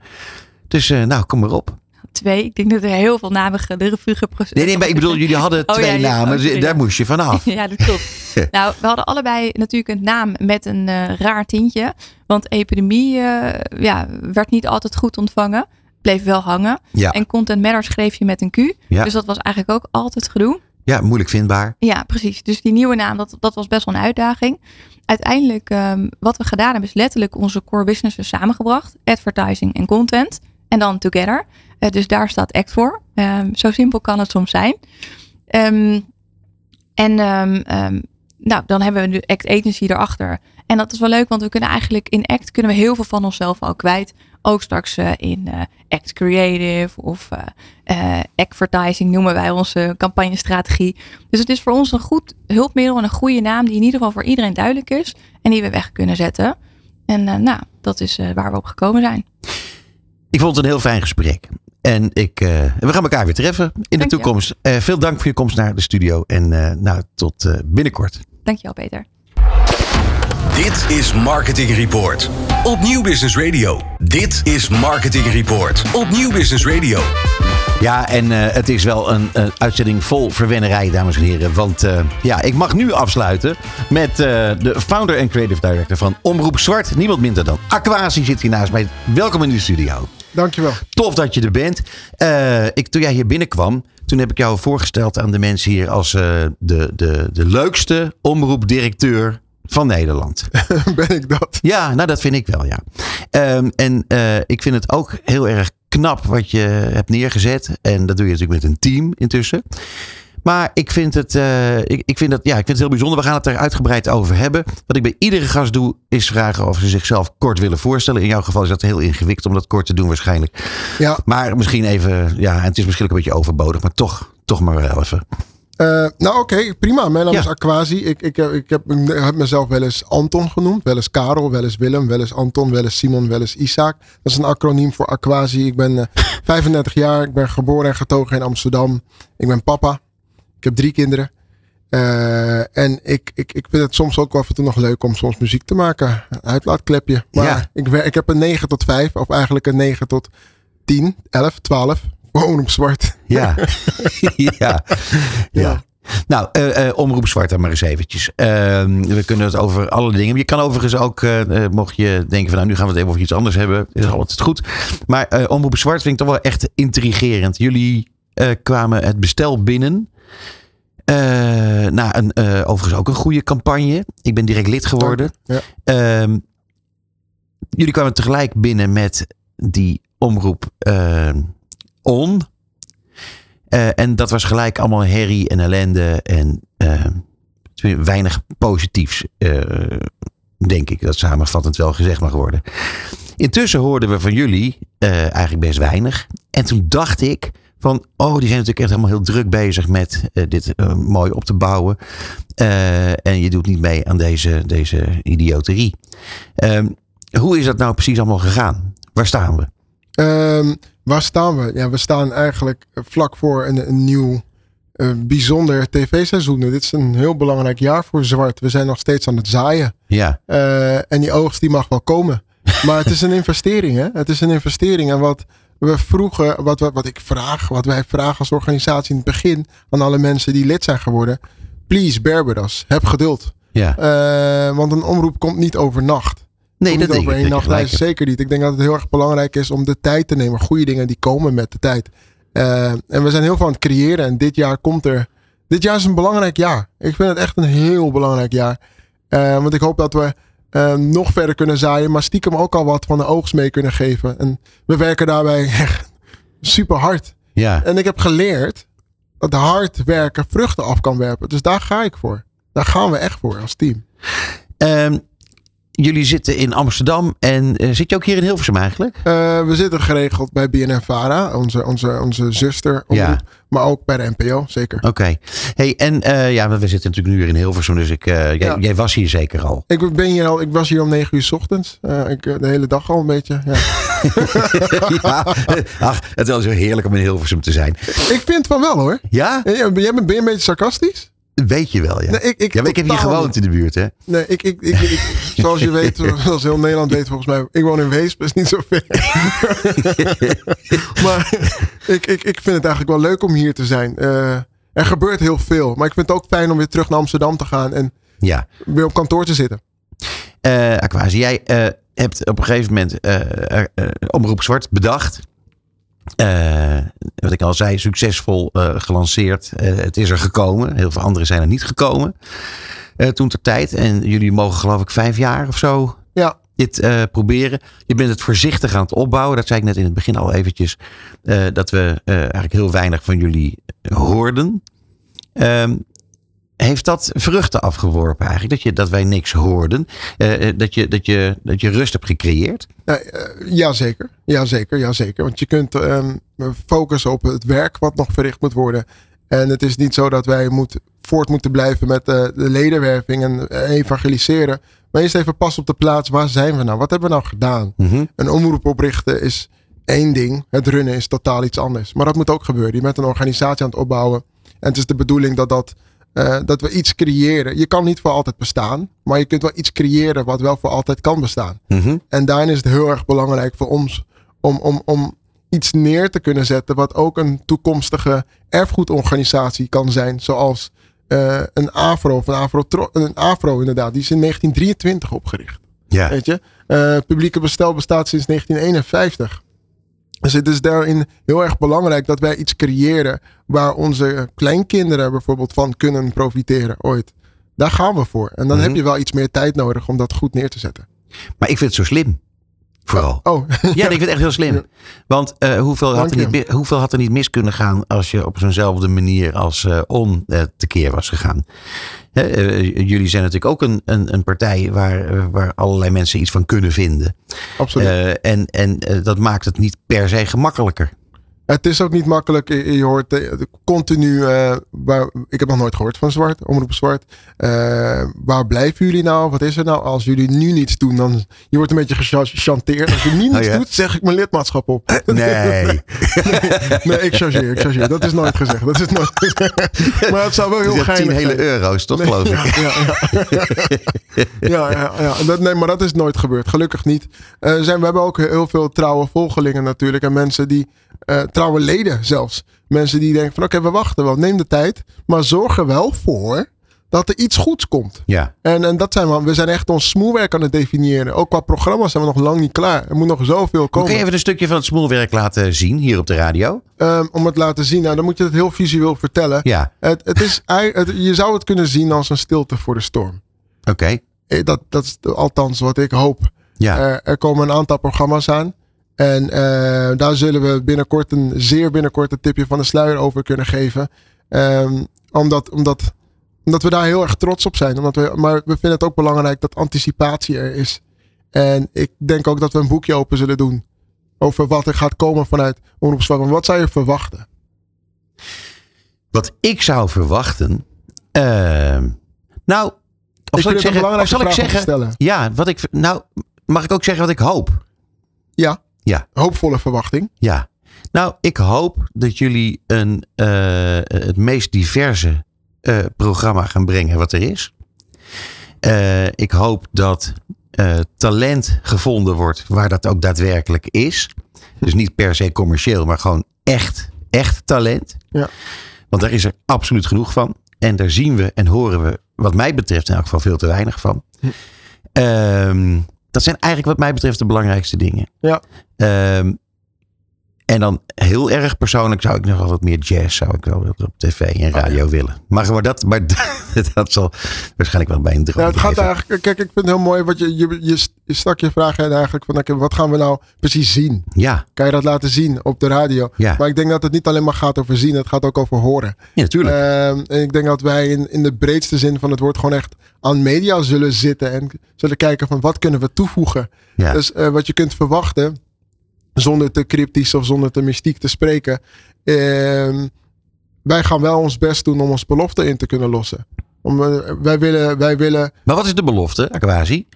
Dus nou, kom maar op. Twee, ik denk dat er heel veel namen de revue geprocedeerd Nee, nee, maar ik bedoel, jullie hadden Oh, twee ja, namen. oh, dus daar moest je vanaf. Ja, dat klopt. nou, we hadden allebei natuurlijk een naam met een eh, raar tintje. Want epidemie eh, ja, werd niet altijd goed ontvangen. Bleef wel hangen. Ja, En Content Matter schreef je met een Q. Ja. Dus dat was eigenlijk ook altijd gedoe. ja moeilijk vindbaar. Ja, precies. Dus die nieuwe naam, dat, dat was best wel een uitdaging. Uiteindelijk, ehm, wat we gedaan hebben, is letterlijk onze core businesses samengebracht. Advertising en content. En dan together. Eh, dus daar staat ACT voor. Ehm, zo simpel kan het soms zijn. Ehm, en ehm, nou, dan hebben we nu ACT Agency erachter. En dat is wel leuk, want we kunnen eigenlijk in ACT kunnen we heel veel van onszelf al kwijt. Ook straks eh, in eh, ACT Creative of eh, advertising noemen wij onze campagnestrategie. Dus het is voor ons een goed hulpmiddel en een goede naam die in ieder geval voor iedereen duidelijk is. En die we weg kunnen zetten. En nou, dat is waar we op gekomen zijn. Ik vond het een heel fijn gesprek. En ik, eh, we gaan elkaar weer treffen in de Dank toekomst. Eh, veel dank voor je komst naar de studio. En eh, nou, tot eh, binnenkort. Dankjewel Peter. Dit is Marketing Report op Nieuw Business Radio. Dit is Marketing Report op Nieuw Business Radio. Ja, en eh, het is wel een, een uitzending vol verwennerij, dames en heren. Want eh, ja, ik mag nu afsluiten met eh, de founder en creative director van Omroep Zwart. Niemand minder dan Aquasi zit hier naast mij. Welkom in de studio. Dankjewel. Tof dat je er bent. Eh, ik, toen jij hier binnenkwam, toen heb ik jou voorgesteld aan de mensen hier als eh, de, de, de leukste omroepdirecteur van Nederland. ben ik dat? Ja, nou dat vind ik wel, ja. Ehm, en eh, ik vind het ook heel erg knap wat je hebt neergezet. En dat doe je natuurlijk met een team intussen. Maar ik vind het, eh, ik, ik, vind het, ja, ik vind het heel bijzonder. We gaan het er uitgebreid over hebben. Wat ik bij iedere gast doe, is vragen of ze zichzelf kort willen voorstellen. In jouw geval is dat heel ingewikkeld om dat kort te doen waarschijnlijk. Ja, Maar misschien even, ja, en het is misschien ook een beetje overbodig, maar toch, toch maar wel even. Eh, nou oké, prima. Mijn naam Ja. is Aquasi. Ik, ik, heb- ik, heb, ik heb mezelf wel eens Anton genoemd. Wel eens Karel, wel eens Willem, wel eens Anton, wel eens Simon, wel eens Isaac. Dat is een acroniem voor Aquasi. Ik ben eh, 35 jaar. Ik ben geboren en getogen in Amsterdam. Ik ben papa. Ik heb drie kinderen. Eh, en ik, ik, ik vind het soms ook wel af en toe nog leuk om soms muziek te maken. Een uitlaatklepje. Maar Ja. ik, ik heb een 9 tot 5. Of eigenlijk een 9 tot 10, 11, 12. Gewoon op zwart. Ja. ja. ja. Ja. Nou, eh, eh, omroep zwart dan maar eens eventjes. Ehm, we kunnen het over alle dingen. Je kan overigens ook, mocht je denken van nou nu gaan we het even over iets anders hebben. Is altijd goed. Maar omroep zwart vind ik toch wel echt intrigerend. Jullie kwamen het bestel binnen. Eh, na een, eh, overigens ook een goede campagne. Ik ben direct lid geworden. Ja. Ehm, jullie kwamen tegelijk binnen met die omroep eh, on. Eh, en dat was gelijk allemaal herrie en ellende en eh, weinig positiefs, denk ik. Dat samenvattend wel gezegd mag worden. Intussen hoorden we van jullie eigenlijk best weinig. En toen dacht ik van, oh, die zijn natuurlijk echt helemaal heel druk bezig met eh, dit eh, mooi op te bouwen. Eh, en je doet niet mee aan deze, deze idioterie. Ehm, hoe is dat nou precies allemaal gegaan? Waar staan we? Ehm, waar staan we? Ja, we staan eigenlijk vlak voor een, een nieuw bijzonder tv-seizoen. Dit is een heel belangrijk jaar voor Zwart. We zijn nog steeds aan het zaaien. Ja, en die oogst die mag wel komen. Maar het is een investering, hè? Het is een investering. En wat we vroegen, wat, we, wat ik vraag, wat wij vragen als organisatie in het begin aan alle mensen die lid zijn geworden. Please, bear with us. Heb geduld. ja. Eh, want een omroep komt niet overnacht. Nee, Komt dat niet over één nacht. Nee, zeker niet. Ik denk dat het heel erg belangrijk is om de tijd te nemen. Goede dingen die komen met de tijd. Eh, en we zijn heel veel aan het creëren. En dit jaar komt er. Dit jaar is een belangrijk jaar. Ik vind het echt een heel belangrijk jaar. Eh, want ik hoop dat we eh, nog verder kunnen zaaien. Maar stiekem ook al wat van de oogst mee kunnen geven. En we werken daarbij echt super hard. Ja. En ik heb geleerd dat hard werken vruchten af kan werpen. Dus daar ga ik voor. Daar gaan we echt voor als team. Ehm, jullie zitten in Amsterdam en eh, zit je ook hier in Hilversum eigenlijk? Eh, we zitten geregeld bij BNN-Vara, onze, onze, onze zuster. Ja. Maar ook bij de NPO, zeker. Oké. Hey, en eh, ja, we zitten natuurlijk nu weer in Hilversum, dus ik, jij, Ja. jij was hier zeker al. Ik, ben hier al, ik was hier om negen uur 's ochtends. Ik, de hele dag al een beetje. Ja. ja. Ach, het is wel zo heerlijk om in Hilversum te zijn. ik vind van wel hoor. Ja? Ben jij ben je een beetje sarcastisch? Weet je wel, ja. Nee, ik, ik, ja, ik heb hier gewoond in de buurt, hè? Nee, ik, ik, ik, ik- zoals je weet, zoals heel Nederland weet volgens mij. Ik woon in Weesp, is niet zo ver. maar ik, ik, ik vind het eigenlijk wel leuk om hier te zijn. Eh, er gebeurt heel veel. Maar ik vind het ook fijn om weer terug naar Amsterdam te gaan. En Ja. weer op kantoor te zitten. Eh Aquasi, jij eh, hebt op een gegeven moment eh, eh, Omroep Zwart bedacht. Eh, wat ik al zei, succesvol eh, gelanceerd. Eh, het is er gekomen. Heel veel anderen zijn er niet gekomen. toen ter tijd. En jullie mogen geloof ik vijf jaar of zo Ja, dit proberen. Je bent het voorzichtig aan het opbouwen. Dat zei ik net in het begin al eventjes. dat we eigenlijk heel weinig van jullie hoorden. Ehm, heeft dat vruchten afgeworpen eigenlijk? Dat, je, dat wij niks hoorden? Eh, eh, dat, je, dat, je, dat je rust hebt gecreëerd? Ja, eh, jazeker. Jazeker, jazeker. Want je kunt ehm, focussen op het werk wat nog verricht moet worden. En het is niet zo dat wij moet, voort moeten blijven met de ledenwerving en evangeliseren. Maar eerst even pas op de plaats. Waar zijn we nou? Wat hebben we nou gedaan? Mhm. Een omroep oprichten is één ding. Het runnen is totaal iets anders. Maar dat moet ook gebeuren. Je bent een organisatie aan het opbouwen. En het is de bedoeling dat, dat, eh, dat we iets creëren. Je kan niet voor altijd bestaan. Maar je kunt wel iets creëren wat wel voor altijd kan bestaan. Mhm. En daarin is het heel erg belangrijk voor ons om, om, om iets neer te kunnen zetten wat ook een toekomstige erfgoedorganisatie kan zijn. Zoals eh, een AFRO of een AFRO, een AFRO inderdaad. Die is in 1923 opgericht. Ja. Weet je? Eh, publieke bestel bestaat sinds 1951. Dus het is daarin heel erg belangrijk dat wij iets creëren waar onze kleinkinderen bijvoorbeeld van kunnen profiteren ooit. Daar gaan we voor. En dan Mhm. heb je wel iets meer tijd nodig om dat goed neer te zetten. Maar ik vind het zo slim. Vooral. Oh, Ja, ik vind het echt heel slim. Want eh, hoeveel, had er niet, hoeveel had er niet mis kunnen gaan als je op zo'nzelfde manier als eh, On eh, tekeer was gegaan? Jullie zijn natuurlijk ook een, een, een partij waar, waar allerlei mensen iets van kunnen vinden. absoluut. En en dat maakt het niet per se gemakkelijker. Het is ook niet makkelijk. Je je hoort eh, continu. eh, waar, ik heb nog nooit gehoord van zwart, omroep zwart. Eh, waar blijven jullie nou? Wat is er nou? Als jullie nu niets doen, dan. Je wordt een beetje gechanteerd. Als je nu niets Oh ja? doet, zeg ik mijn lidmaatschap op. Nee. Nee, ik chargeer, ik chargeer. Dat is nooit gezegd. Dat is nooit gezegd. Maar het zou wel heel geinig 10 hele euro's, toch Nee, geloof ik? Ja, ja, ja. ja. Dat, nee, maar dat is nooit gebeurd. Gelukkig niet. Zijn, we hebben ook heel veel trouwe volgelingen natuurlijk. En mensen die, eh, trouwe leden zelfs. Mensen die denken van oké, we wachten wel. Neem de tijd. Maar zorg er wel voor dat er iets goeds komt. Ja. En, en dat zijn we, we zijn echt ons smoelwerk aan het definiëren. Ook qua programma's zijn we nog lang niet klaar. Er moet nog zoveel komen. Kun je even een stukje van het smoelwerk laten zien hier op de radio? Ehm, om het te laten zien. Nou, dan moet je het heel visueel vertellen. Ja, Het, het is, het, je zou het kunnen zien als een stilte voor de storm. oké. Eh, Dat, dat is althans wat ik hoop. Ja. Er, er komen een aantal programma's aan. En eh, daar zullen we binnenkort een zeer binnenkort een tipje van de sluier over kunnen geven. Ehm, omdat, omdat, omdat we daar heel erg trots op zijn. Omdat we, maar we vinden het ook belangrijk dat anticipatie er is. En ik denk ook dat we een boekje open zullen doen. Over wat er gaat komen vanuit Omroep Wat zou je verwachten? Wat ik zou verwachten. ehm, nou, of zal ik het een zeggen. Of zal ik zeggen. stellen. Ja, wat ik. Nou, mag ik ook zeggen wat ik hoop? Ja. Ja. Hoopvolle verwachting. Ja. Nou, ik hoop dat jullie een, eh, het meest diverse eh, programma gaan brengen wat er is. Eh, ik hoop dat talent gevonden wordt waar dat ook daadwerkelijk is. Dus niet per se commercieel, maar gewoon echt, echt talent. Ja. Want daar is er absoluut genoeg van. En daar zien we en horen we, wat mij betreft, in elk geval veel te weinig van. Ehm, dat zijn eigenlijk, wat mij betreft, de belangrijkste dingen. Ja. Ehm, en dan heel erg persoonlijk zou ik nog wel wat meer jazz zou ik wel op tv en radio willen. Maar, maar, dat, maar dat zal waarschijnlijk wel bij een droom Ja, het gaat eigenlijk. Kijk, ik vind het heel mooi wat je. Je, je, je stak je vraag uit eigenlijk van oké, wat gaan we nou precies zien? Ja, Kan je dat laten zien op de radio? Ja. Maar ik denk dat het niet alleen maar gaat over zien, het gaat ook over horen. ja natuurlijk. Ehm, en ik denk dat wij in, in de breedste zin van het woord gewoon echt aan media zullen zitten en zullen kijken van wat kunnen we toevoegen. ja. Dus eh, wat je kunt verwachten, zonder te cryptisch of zonder te mystiek te spreken. ehm, wij gaan wel ons best doen om ons belofte in te kunnen lossen. Om, eh, wij, willen, wij willen maar wat is de belofte, Aquasi?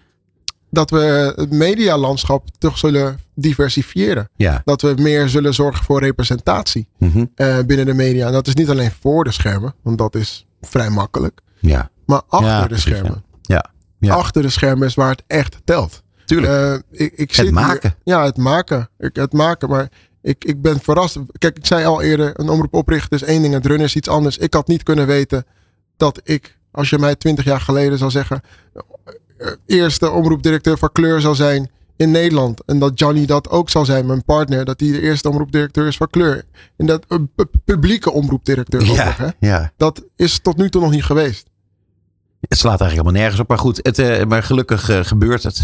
dat we het medialandschap toch zullen diversifiëren. Ja. Dat we meer zullen zorgen voor representatie Mhm. eh, binnen de media. En dat is niet alleen voor de schermen, want dat is vrij makkelijk. Ja. Maar achter Ja, de precies, schermen. Ja. Ja. Achter de schermen is waar het echt telt. Tuurlijk. Eh, ik, ik zit hier- maken. ja, het maken. Ik, het maken. Maar ik, ik ben verrast. Kijk, ik zei al eerder, een omroep oprichten is één ding. Het runnen is iets anders. Ik had niet kunnen weten dat ik, als je mij twintig jaar geleden zou zeggen, eh, eerste omroepdirecteur van kleur zou zijn in Nederland. En dat Johnny dat ook zal zijn, mijn partner. Dat hij de eerste omroepdirecteur is van kleur. En dat een pu- publieke omroepdirecteur ook nog, hè. Ja, ja. Dat is tot nu toe nog niet geweest. Het slaat eigenlijk helemaal nergens op. Maar goed, het, eh, maar gelukkig eh, gebeurt het.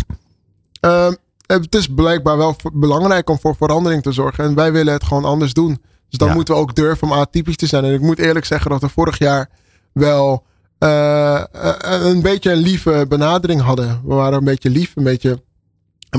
Ehm, het is blijkbaar wel belangrijk om voor verandering te zorgen. En wij willen het gewoon anders doen. Dus dan Ja. moeten we ook durven om atypisch te zijn. En ik moet eerlijk zeggen dat we vorig jaar wel eh, eh, een beetje een lieve benadering hadden. We waren een beetje lief, een beetje.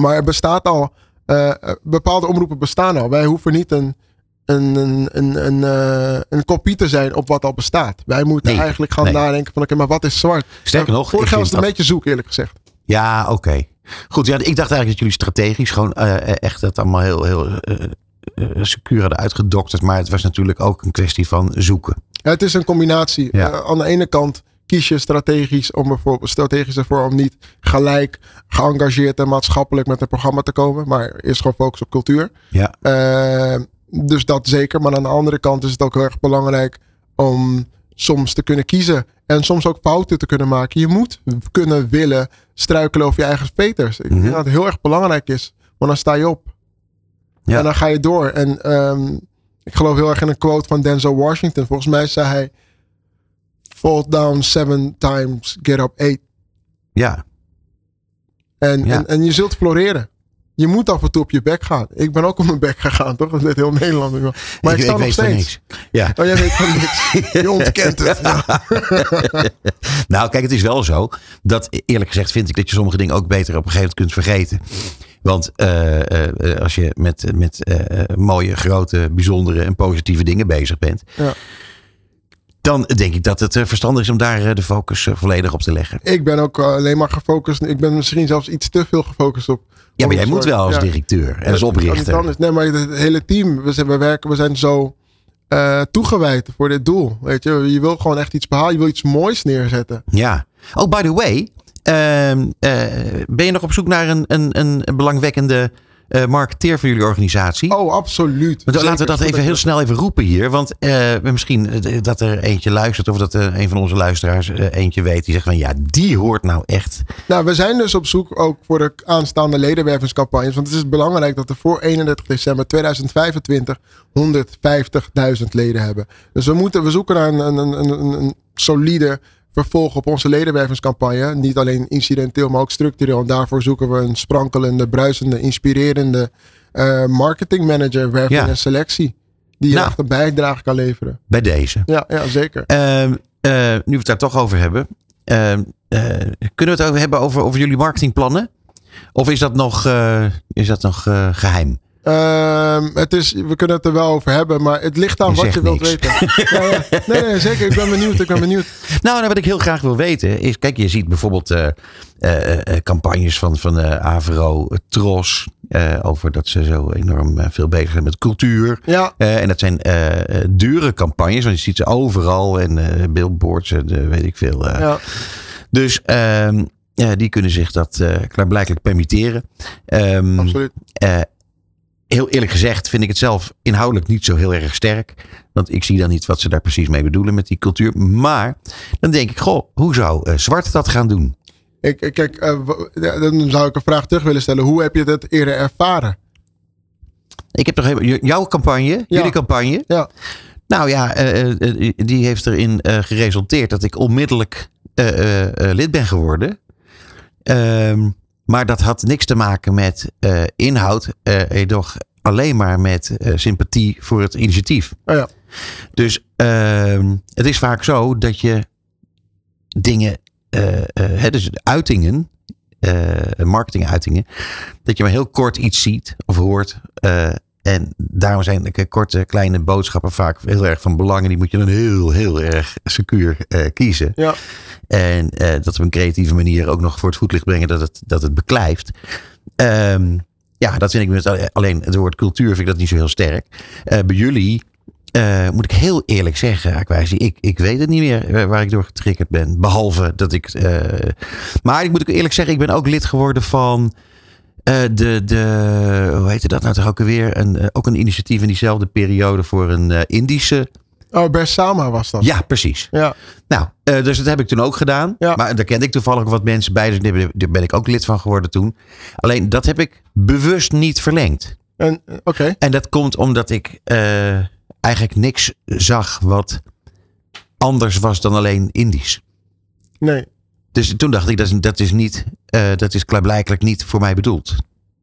Maar er bestaat al. eh, eh, bepaalde omroepen bestaan al. Wij hoeven niet een, een, een, een, een, eh, een kopie te zijn op wat al bestaat. Wij moeten Nee, eigenlijk gaan nee. nadenken van oké, maar wat is zwart? Sterker nog, vorig jaar was het een dat- beetje zoek eerlijk gezegd. Ja, oké. Goed, ja, ik dacht eigenlijk dat jullie strategisch gewoon eh, echt het allemaal heel, heel eh, secuur hadden uitgedokterd. Maar het was natuurlijk ook een kwestie van zoeken. Ja, het is een combinatie. Ja. Aan de ene kant kies je strategisch om bijvoorbeeld strategisch ervoor om niet gelijk geëngageerd en maatschappelijk met een programma te komen, maar eerst gewoon focus op cultuur. Ja, dus dat zeker. Maar aan de andere kant is het ook heel erg belangrijk om soms te kunnen kiezen en soms ook fouten te kunnen maken. Je moet kunnen willen struikelen over je eigen speters. Ik Mhm. denk dat het heel erg belangrijk is, want dan sta je op. Ja. En dan ga je door. En ehm, ik geloof heel erg in een quote van Denzel Washington. Volgens mij zei hij: Fall down seven times, get up eight. ja. En, Ja. en, en je zult floreren. Je moet af en toe op je bek gaan. Ik ben ook op mijn bek gegaan, toch? Dat deed heel Nederland. Maar ik, sta nog steeds. niks. Ja. Oh, jij weet van niks. Je ontkent het. Ja. Nou, kijk, het is wel zo dat eerlijk gezegd vind ik dat je sommige dingen ook beter op een gegeven moment kunt vergeten. Want eh, eh, eh, als je met, met mooie, grote, bijzondere en positieve dingen bezig bent. Ja. Dan denk ik dat het verstandig is om daar de focus volledig op te leggen. Ik ben ook alleen maar gefocust. Ik ben misschien zelfs iets te veel gefocust op. Ja, maar jij moet wel als directeur en als Dat kan niet oprichter. anders. Nee, maar het hele team, we, zijn, we werken, we zijn zo eh, toegewijd voor dit doel. Weet je, je wil gewoon echt iets behalen. Je wil iets moois neerzetten. Ja. Oh, by the way. ehm, eh, ben je nog op zoek naar een, een, een belangwekkende eh, marketeer voor jullie organisatie? Oh, absoluut. Zeker. laten we dat even heel snel even roepen hier. Want eh, misschien eh, dat er eentje luistert of dat een van onze luisteraars eentje weet. Die zegt van ja, die hoort nou echt. Nou, we zijn dus op zoek ook voor de aanstaande ledenwervingscampagnes. Want het is belangrijk dat we voor 31 december 2025 150.000 leden hebben. Dus we, moeten, we zoeken naar een, een, een, een solide vervolg op onze ledenwervingscampagne. Niet alleen incidenteel, maar ook structureel. En daarvoor zoeken we een sprankelende, bruisende, inspirerende eh marketingmanager, werving Ja. en selectie. Die Nou. echt een bijdrage kan leveren. Bij deze. Ja, ja zeker. Ehm, eh, nu we het daar toch over hebben. ehm, eh, kunnen we het over hebben over, over jullie marketingplannen? Of is dat nog, is dat nog eh, geheim? Ehm, het is, we kunnen het er wel over hebben, maar het ligt aan Je wat je wilt niks. weten. ja, ja. Nee, nee, zeker. Ik ben benieuwd. Ik ben benieuwd. Nou, nou, wat ik heel graag wil weten is, kijk, je ziet bijvoorbeeld eh, eh, eh, campagnes van, van Avro, Tros, over dat ze zo enorm veel bezig zijn met cultuur. Ja, en dat zijn dure campagnes, want je ziet ze overal en billboards en weet ik veel. ja. Dus ehm, ja, die kunnen zich dat eh klaarblijkelijk permitteren. Ehm, absoluut. Heel eerlijk gezegd vind ik het zelf inhoudelijk niet zo heel erg sterk. Want ik zie dan niet wat ze daar precies mee bedoelen met die cultuur. Maar dan denk ik, goh, hoe zou eh, Zwart dat gaan doen? Ik, kijk, ja, dan zou ik een vraag terug willen stellen. Hoe heb je dat eerder ervaren? Ik heb toch j- jouw campagne, jullie campagne. Ja. Nou ja, eh, die heeft erin geresulteerd dat ik onmiddellijk lid ben geworden. Ehm, maar dat had niks te maken met eh, inhoud, doch alleen maar met sympathie voor het initiatief. Oh ja. Dus ehm, het is vaak zo dat je dingen, hè, dus uitingen, marketinguitingen, dat je maar heel kort iets ziet of hoort. En daarom zijn de korte kleine boodschappen vaak heel erg van belang. En die moet je dan heel, heel erg secuur eh, kiezen. Ja. En eh, dat op een creatieve manier ook nog voor het voetlicht brengen dat het, dat het beklijft. Ehm, ja, dat vind ik met alleen het woord cultuur vind ik dat niet zo heel sterk. Eh, bij jullie moet ik heel eerlijk zeggen, Aquasi, ik, ik weet het niet meer waar ik door getriggerd ben. Behalve dat ik. maar ik moet ook eerlijk zeggen, ik ben ook lid geworden van. Eh, de, de, hoe heette dat nou toch ook alweer? Een, eh, ook een initiatief in diezelfde periode voor een eh, Indische. Oh, Bersama was dat. Ja, precies. Ja. Nou, dus dat heb ik toen ook gedaan. Ja. Maar daar kende ik toevallig wat mensen bij. Dus daar ben- ik ook lid van geworden toen. Alleen dat heb ik bewust niet verlengd. En, Oké. En dat komt omdat ik eigenlijk niks zag wat anders was dan alleen Indisch. Nee. Dus toen dacht ik, dat is, dat is niet, eh, dat is klaarblijkelijk niet voor mij bedoeld.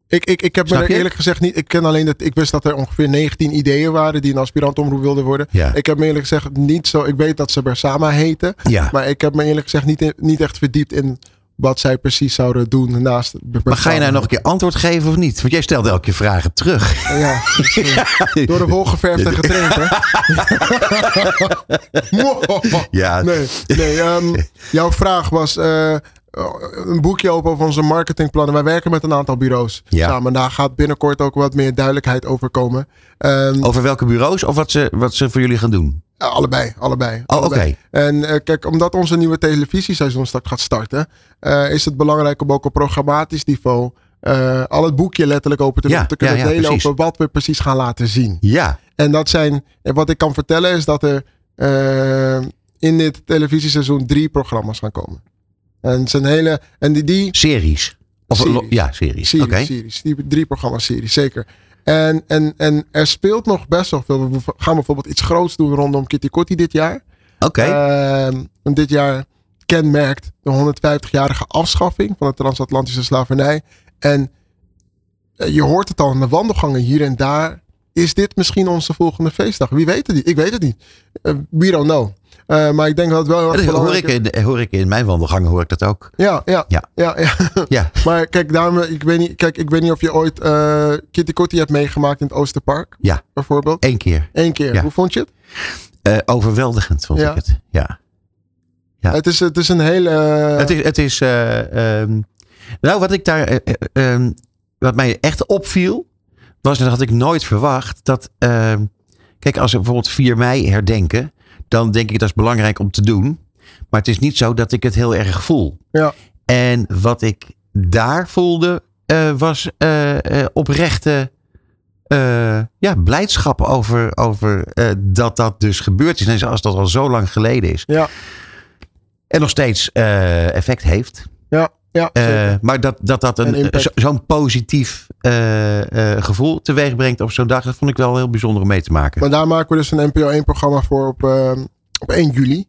Ik, ik, ik heb me er eerlijk gezegd niet. Ik ken alleen dat. Ik wist dat er ongeveer 19 ideeën waren die een aspirantomroep wilden worden. Ja. Ik heb me eerlijk gezegd niet zo. Ik weet dat ze Bersama heten. Ja. Maar ik heb me eerlijk gezegd niet, niet echt verdiept in wat zij precies zouden doen naast. Maar ga je nou nog een keer antwoord geven of niet? Want jij stelt elke keer vragen terug. Ja, door de wol geverfd en getraind, hè? Ja, Nee, nee ehm, jouw vraag was eh, een boekje open over onze marketingplannen. Wij werken met een aantal bureaus Ja. samen. Daar gaat binnenkort ook wat meer duidelijkheid over komen. Ehm, over welke bureaus of wat ze, wat ze voor jullie gaan doen? allebei, allebei. Oh, oké. En eh, kijk, omdat onze nieuwe televisieseizoen straks gaat starten, eh, is het belangrijk om ook op programmatisch niveau eh, al het boekje letterlijk open te, Ja, te kunnen ja, delen precies. over wat we precies gaan laten zien. Ja, En dat zijn, en wat ik kan vertellen is dat er eh, in dit televisieseizoen drie programma's gaan komen. En zijn hele, en die, die series. Of, Series. Ja, series. series, die drie programma's series, zeker. En, en, en er speelt nog best wel veel. We gaan bijvoorbeeld iets groots doen rondom Kitty Kotti dit jaar. Oké. Ehm, en dit jaar kenmerkt de 150-jarige afschaffing van de transatlantische slavernij. En eh, je hoort het al in de wandelgangen hier en daar. Is dit misschien onze volgende feestdag? Wie weet het niet? Ik weet het niet. Eh, we don't know. Eh, maar ik denk dat het wel heel erg Dat hoor ik, in, hoor ik in mijn wandelgangen hoor ik dat ook. Ja, ja, Ja. ja. ja, Ja. maar kijk, daarom, ik, weet niet, kijk, ik weet niet of je ooit eh Kitty Kotti hebt meegemaakt in het Oosterpark. Ja. Bijvoorbeeld. Eén keer. Eén keer. Ja. Hoe vond je het? Eh, overweldigend vond ik het. Ja. Ja. Het, is, het is een hele... eh, Het is, het is eh, ehm, nou wat ik daar, eh, eh, ehm, wat mij echt opviel, was dat had ik nooit verwacht dat, ehm, kijk als we bijvoorbeeld 4 mei herdenken, dan denk ik dat is belangrijk om te doen. Maar het is niet zo dat ik het heel erg voel. Ja. En wat ik daar voelde, eh, was eh, eh, oprechte ja, blijdschap over, over dat dat dus gebeurd is. En zoals dat al zo lang geleden is. Ja. En nog steeds effect heeft. ja, ja, Eh, maar dat dat, dat En een, zo'n positief eh, eh, gevoel teweeg brengt op zo'n dag, dat vond ik wel heel bijzonder om mee te maken. Maar daar maken we dus een NPO 1 programma voor op, eh, op 1 juli.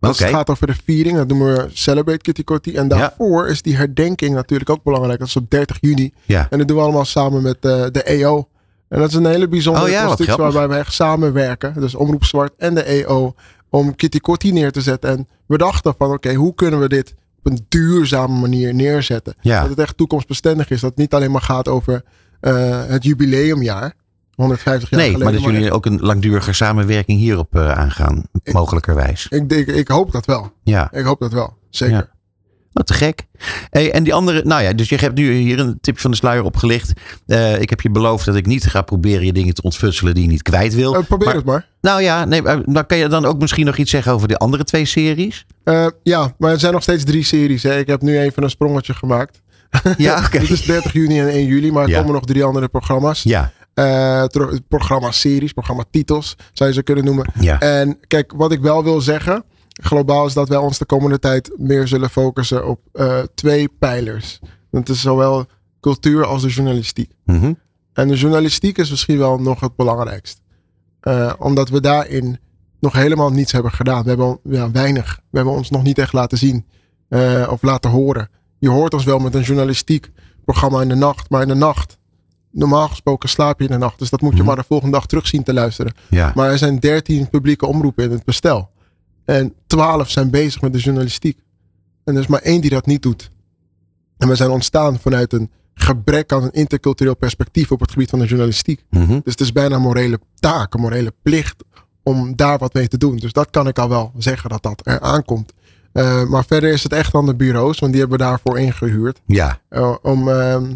Het gaat over de viering. Dat noemen we Celebrate Kitty Kotti. En daarvoor is die herdenking natuurlijk ook belangrijk. Dat is op 30 juni. Ja. En dat doen we allemaal samen met de EO. En dat is een hele bijzondere Oh ja, constructie waarbij we echt samenwerken. Dus Omroep Zwart en de EO. Om Kitty Kotti neer te zetten. En we dachten van oké, hoe kunnen we dit op een duurzame manier neerzetten? Ja. Dat het echt toekomstbestendig is. Dat het niet alleen maar gaat over eh, het jubileumjaar. 150 jaar Nee, geleden. maar dat jullie ook een langdurige samenwerking hierop eh, aangaan, mogelijkerwijs. Ik, ik, ik hoop dat wel. Ja, Ik hoop dat wel. Zeker. Ja. Wat te gek. Hey, en die andere, nou ja, dus je hebt nu hier een tipje van de sluier opgelicht. Eh, ik heb je beloofd dat ik niet ga proberen je dingen te ontfutselen die je niet kwijt wil. Eh, probeer Maar- het maar. Nou ja, nee, maar dan kan je dan ook misschien nog iets zeggen over de andere twee series? Eh, ja, maar er zijn nog steeds drie series. Hè. Ik heb nu even een sprongetje gemaakt. Ja, oké. Dit is 30 juni en 1 juli, maar er Ja. komen nog drie andere programma's. Ja, Eh, programma-series, programma-titels, zou je ze kunnen noemen. ja. En kijk, wat ik wel wil zeggen, globaal is dat wij ons de komende tijd meer zullen focussen op eh, twee pijlers. Dat is zowel cultuur als de journalistiek. Mhm. En de journalistiek is misschien wel nog het belangrijkst. Eh, omdat we daarin nog helemaal niets hebben gedaan. We hebben ja, weinig. We hebben ons nog niet echt laten zien eh, of laten horen. Je hoort ons wel met een journalistiek programma in de nacht. Maar in de nacht, normaal gesproken slaap je in de nacht. Dus dat moet je Mhm. maar de volgende dag terug zien te luisteren. ja. Maar er zijn 13 publieke omroepen in het bestel. En 12 zijn bezig met de journalistiek. En er is maar één die dat niet doet. En we zijn ontstaan vanuit een gebrek aan een intercultureel perspectief op het gebied van de journalistiek. Mhm. Dus het is bijna een morele taak, een morele plicht om daar wat mee te doen. Dus dat kan ik al wel zeggen dat dat er aankomt. Eh, maar verder is het echt aan de bureaus, want die hebben we daarvoor ingehuurd. Ja, eh, om ehm,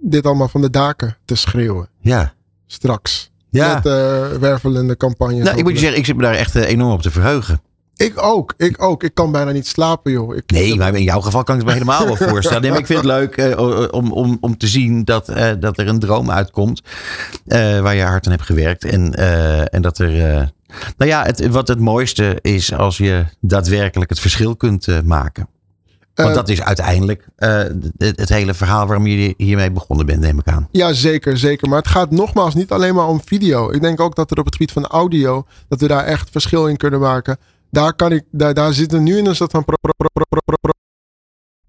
dit allemaal van de daken te schreeuwen. ja. Straks. Ja. Met eh, wervelende campagnes. Nou, ik moet je zeggen, ik zit me daar echt eh, enorm op te verheugen. Ik ook, ik ook. Ik kan bijna niet slapen, joh. Ik, Nee, maar in jouw geval kan ik het me helemaal wel voorstellen. Nee, maar ik vind het leuk eh, om, om, om te zien dat, dat er een droom uitkomt. eh, waar je hard aan hebt gewerkt. En, en dat er. nou ja, het, wat het mooiste is als je daadwerkelijk het verschil kunt maken. Want Eh, dat is uiteindelijk eh, het, het hele verhaal waarom je hiermee begonnen bent, neem ik aan. Ja, zeker, zeker. Maar het gaat nogmaals niet alleen maar om video. Ik denk ook dat er op het gebied van audio, dat we daar echt verschil in kunnen maken. Daar, kan ik, daar, daar zitten we nu in een soort van pro- pro- pro-